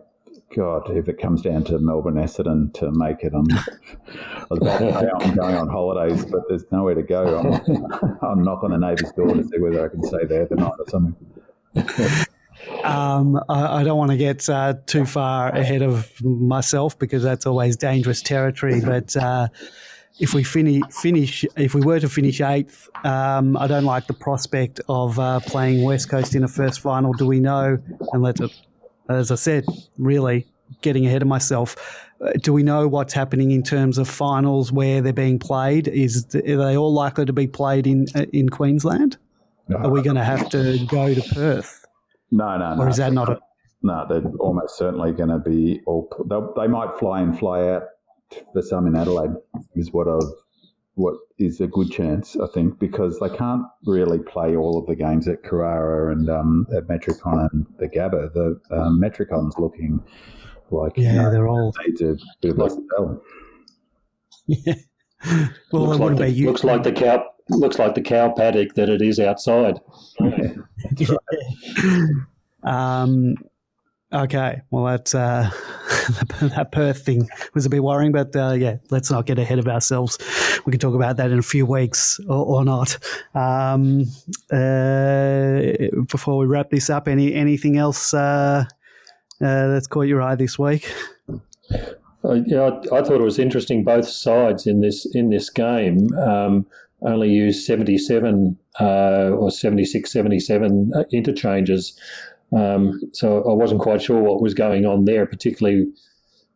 Speaker 3: God, if it comes down to Melbourne Essendon to make it, I'm, I was about to say I'm going on holidays, but there's nowhere to go. I'm, I'm knock on the neighbour's door to see whether I can stay there the night or something.
Speaker 1: Um, I, I, don't want to get uh, too far ahead of myself because that's always dangerous territory. But uh, if we finish, finish, if we were to finish eighth, um, I don't like the prospect of uh, playing West Coast in a first final. Do we know? And let it, as I said, really getting ahead of myself. Uh, do we know what's happening in terms of finals where they're being played? Is are they all likely to be played in uh, in Queensland? No. Are we going to have to go to Perth?
Speaker 3: No, no, no.
Speaker 1: Or is that not a
Speaker 3: no, they're almost certainly going to be all. They might fly in, fly out for some in Adelaide. Is what I've what is a good chance, I think, because they can't really play all of the games at Carrara and um, at Metricon and the Gabba. The um, Metricon's looking like
Speaker 1: yeah, you know, they're all
Speaker 3: needs a bit of a spell.
Speaker 1: Yeah. Well,
Speaker 2: looks, like the, looks like the cow looks like the cow paddock that it is outside.
Speaker 1: Um, Okay, well that's uh, that Perth thing was a bit worrying, but uh, yeah, let's not get ahead of ourselves. We can talk about that in a few weeks or, or not. Um, uh, before we wrap this up, any anything else uh, uh, that's caught your eye this week?
Speaker 2: Uh, yeah, I, I, thought it was interesting. Both sides in this in this game um, only used seventy seven or 76, 77 interchanges. Um, so I wasn't quite sure what was going on there, particularly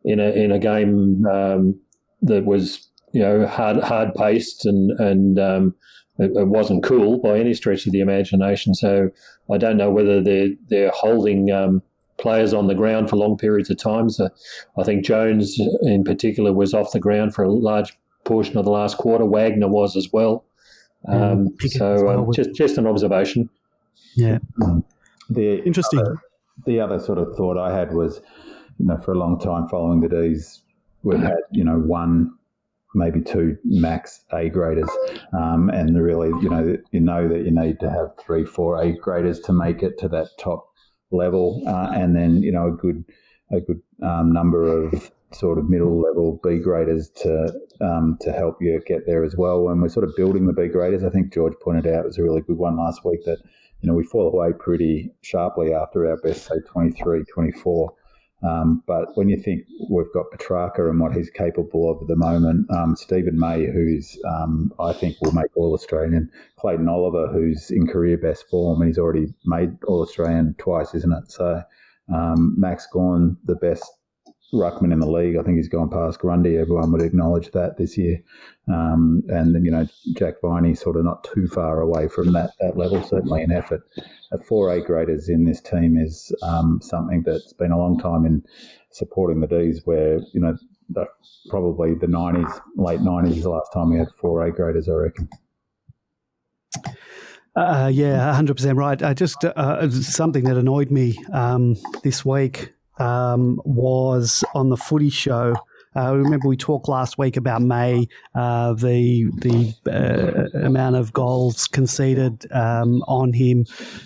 Speaker 2: in a in a game um, that was you know hard hard paced and and um, it, it, wasn't cool by any stretch of the imagination. So I don't know whether they're they're holding um, players on the ground for long periods of time. So I think Jones in particular was off the ground for a large portion of the last quarter. Wagner was as well. Mm, so well um, just just an observation.
Speaker 1: Yeah.
Speaker 3: The
Speaker 1: interesting.
Speaker 3: Other, the other sort of thought I had was, you know, for a long time following the D's, we've had you know one, maybe two max A graders, um, and really, you know, you know that you need to have three, four A graders to make it to that top level, uh, and then you know a good a good um, number of sort of middle level B graders to um, to help you get there as well. And we're sort of building the B graders. I think George pointed out it was a really good one last week that you know, we fall away pretty sharply after our best, say, 23, 24. Um, but when you think we've got Petracca and what he's capable of at the moment, um, Steven May, who's um, I think will make All Australian, Clayton Oliver, who's in career best form, and he's already made All Australian twice, isn't it? So um, Max Gawn, the best ruckman in the league. I think he's gone past Grundy. Everyone would acknowledge that this year. Um, and you know, Jack Viney sort of not too far away from that that level. Certainly, an effort at four A graders in this team is um, something that's been a long time in supporting the D's. Where you know, the, probably the nineties, late nineties, is the last time we had four A graders, I reckon.
Speaker 1: Uh, yeah, 100% right. Just uh, something that annoyed me um, this week um, was on the footy show. Uh, remember we talked last week about May, uh, the the uh, amount of goals conceded um, on him.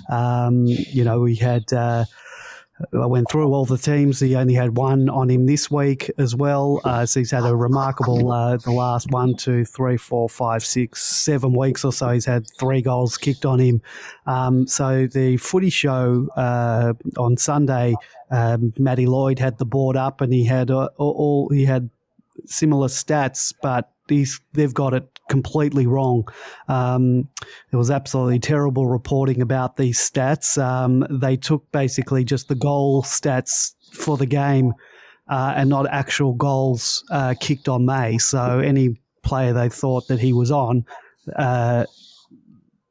Speaker 1: Um, you know, we had uh, I went through all the teams. He only had one on him this week as well. Uh, so he's had a remarkable uh, the last one, two, three, four, five, six, seven weeks or so. He's had three goals kicked on him. Um, so the footy show uh, on Sunday, um, Matty Lloyd had the board up and he had uh, all he had similar stats, but these they've got it completely wrong. Um, there was absolutely terrible reporting about these stats. Um, they took basically just the goal stats for the game uh, and not actual goals uh, kicked on May. So any player they thought that he was on, uh,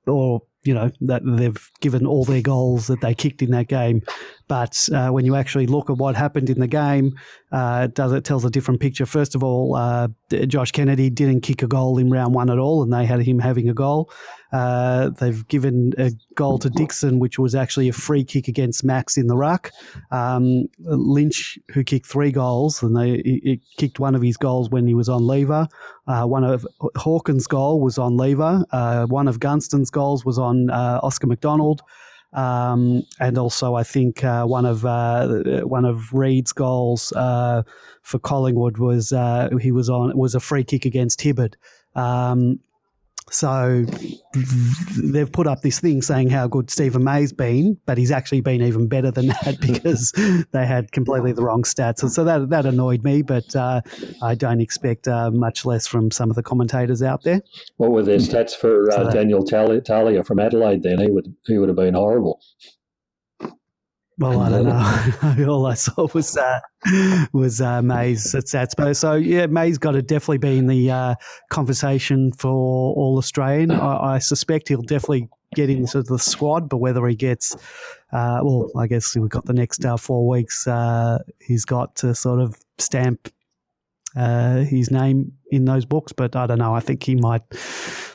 Speaker 1: or you know that they've given all their goals that they kicked in that game but uh, when you actually look at what happened in the game, uh, it does it tells a different picture. First of all, uh, Josh Kennedy didn't kick a goal in round one at all, and they had him having a goal. Uh, they've given a goal to Dixon, which was actually a free kick against Max in the ruck. Um, Lynch, who kicked three goals, and they he, kicked one of his goals when he was on Lever. Uh, one of Hawkins' goal was on Lever. Uh, one of Gunston's goals was on Oscar McDonald. Um, and also, I think uh, one of uh, one of Reed's goals uh, for Collingwood was uh, he was on was a free kick against Hibberd. Um, so they've put up this thing saying how good Steven May's been, but he's actually been even better than that because they had completely the wrong stats. And so that that annoyed me, but uh, I don't expect uh, much less from some of the commentators out there.
Speaker 2: What were their stats for uh, so Daniel Talia from Adelaide? Then he would he would have been horrible.
Speaker 1: Well, I don't know. All I saw was uh, was uh, May's at Satspo. So yeah, May's got to definitely be in the uh, conversation for All Australian. I, I, suspect he'll definitely get into the squad, but whether he gets, uh, well, I guess we've got the next uh, four weeks. Uh, he's got to sort of stamp uh, his name in those books, but I don't know. I think he might.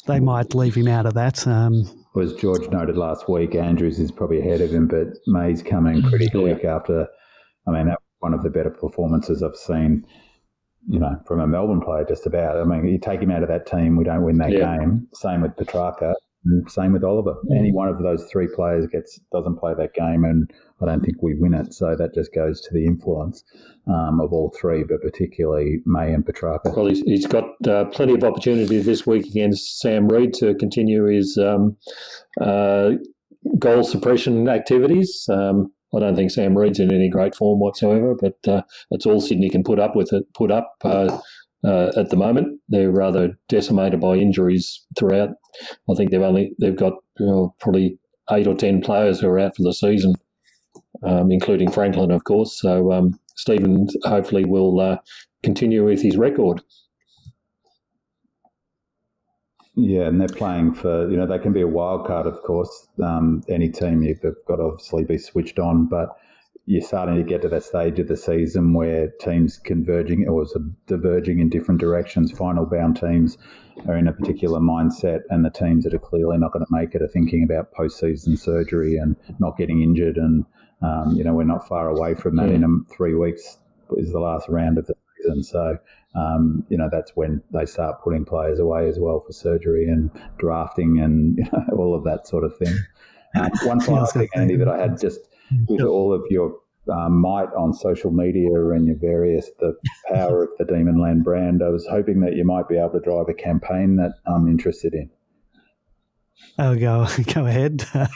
Speaker 1: They might leave him out of that. Um,
Speaker 3: as George noted last week, Andrews is probably ahead of him, but May's coming pretty quick after. I mean, that one of the better performances I've seen. You know, from a Melbourne player, just about. I mean, you take him out of that team, we don't win that yeah. game. Same with Petracca. And same with Oliver. Any one of those three players gets doesn't play that game, and I don't think we win it. So that just goes to the influence um, of all three, but particularly May and Petracca.
Speaker 2: Well, he's, he's got uh, plenty of opportunities this week against Sam Reid to continue his um, uh, goal suppression activities. Um, I don't think Sam Reid's in any great form whatsoever, but uh, that's all Sydney can put up with it. Put up uh, at the moment. They're rather decimated by injuries throughout. I think they've only they've got you know, probably eight or ten players who are out for the season, um, including Franklin, of course. So um, Steven hopefully will uh, continue with his record.
Speaker 3: Yeah, and they're playing for you know they can be a wild card, of course. Um, any team you've got to obviously be switched on, but you're starting to get to that stage of the season where teams converging or diverging in different directions. Final bound teams are in a particular mindset, and the teams that are clearly not going to make it are thinking about postseason surgery and not getting injured. And um, you know we're not far away from that. Yeah. In three weeks is the last round of the season, so um, you know that's when they start putting players away as well for surgery and drafting and you know, all of that sort of thing. Um, one final thing, Andy, that I had just with yep. all of your um, might on social media and your various the power of the Demonland brand. I was hoping that you might be able to drive a campaign that I'm interested in.
Speaker 1: I'll go go ahead. uh,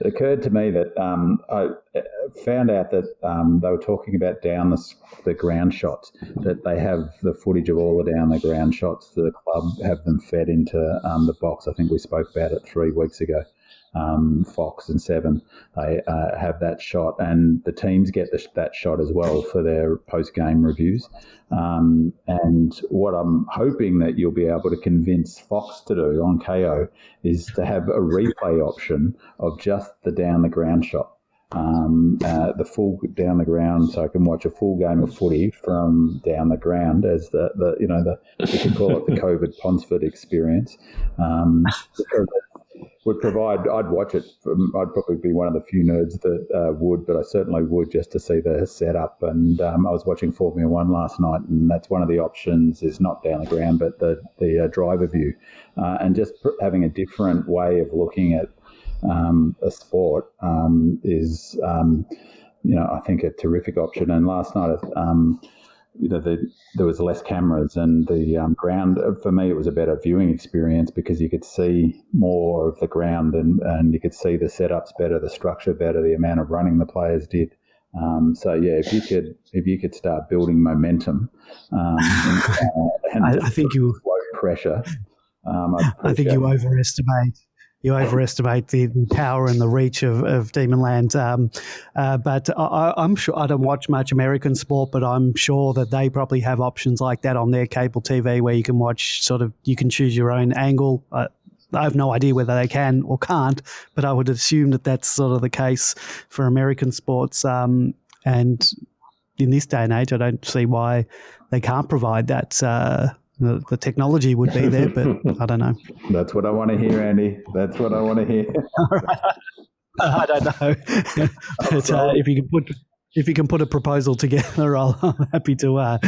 Speaker 3: it occurred to me that um, I uh, found out that um, they were talking about down the, the ground shots. That they have the footage of all the down the ground shots. The club have them fed into um, the box. I think we spoke about it three weeks ago um, Fox and Seven, they uh, have that shot, and the teams get the, that shot as well for their post game reviews. Um, and what I'm hoping that you'll be able to convince Fox to do on Kayo is to have a replay option of just the down the ground shot. Um, uh, the full down the ground, so I can watch a full game of footy from down the ground as the, the you know the we could call it the COVID Ponsford experience. Um, would provide. I'd watch it. I'd probably be one of the few nerds that uh, would, but I certainly would just to see the setup. And um, I was watching Formula One last night, and that's one of the options is not down the ground, but the the uh, driver view, uh, and just having a different way of looking at um, a sport um, is, um, you know, I think a terrific option. And last night. You know, the, there was less cameras and the um, ground. Uh, for me, it was a better viewing experience because you could see more of the ground and, and you could see the setups better, the structure better, the amount of running the players did. Um, so yeah, if you could if you could start building momentum, um, and, uh, and
Speaker 1: I, I, think you
Speaker 3: pressure.
Speaker 1: Um, I think you overestimate you overestimate the, power and the reach of, of Demonland. Um, uh, but I, am sure I don't watch much American sport, but I'm sure that they probably have options like that on their cable TV where you can watch sort of you can choose your own angle. Uh, I have no idea whether they can or can't, but I would assume that that's sort of the case for American sports. Um, and in this day and age, I don't see why they can't provide that. Uh, the, the technology would be there, but I don't know.
Speaker 3: That's what I want to hear, Andy. That's what I want to hear.
Speaker 1: I don't know, but uh, if you can put if you can put a proposal together, i am happy to uh,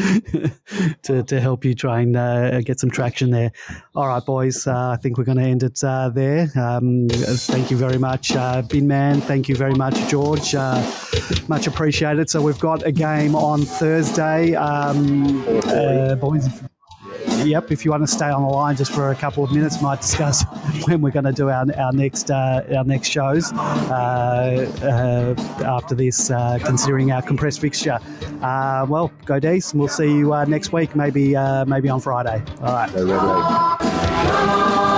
Speaker 1: to to help you try and uh, get some traction there. All right, boys. Uh, I think we're going to end it uh, there. Um, thank you very much, uh, Binman. Thank you very much, George. Uh, much appreciated. So we've got a game on Thursday, um, boys. Yep, if you want to stay on the line just for a couple of minutes, might discuss when we're going to do our, our next uh, our next shows uh, uh, after this, uh, considering our compressed fixture. Uh, well, go D's, we'll see you uh, next week, maybe maybe on Friday. All right.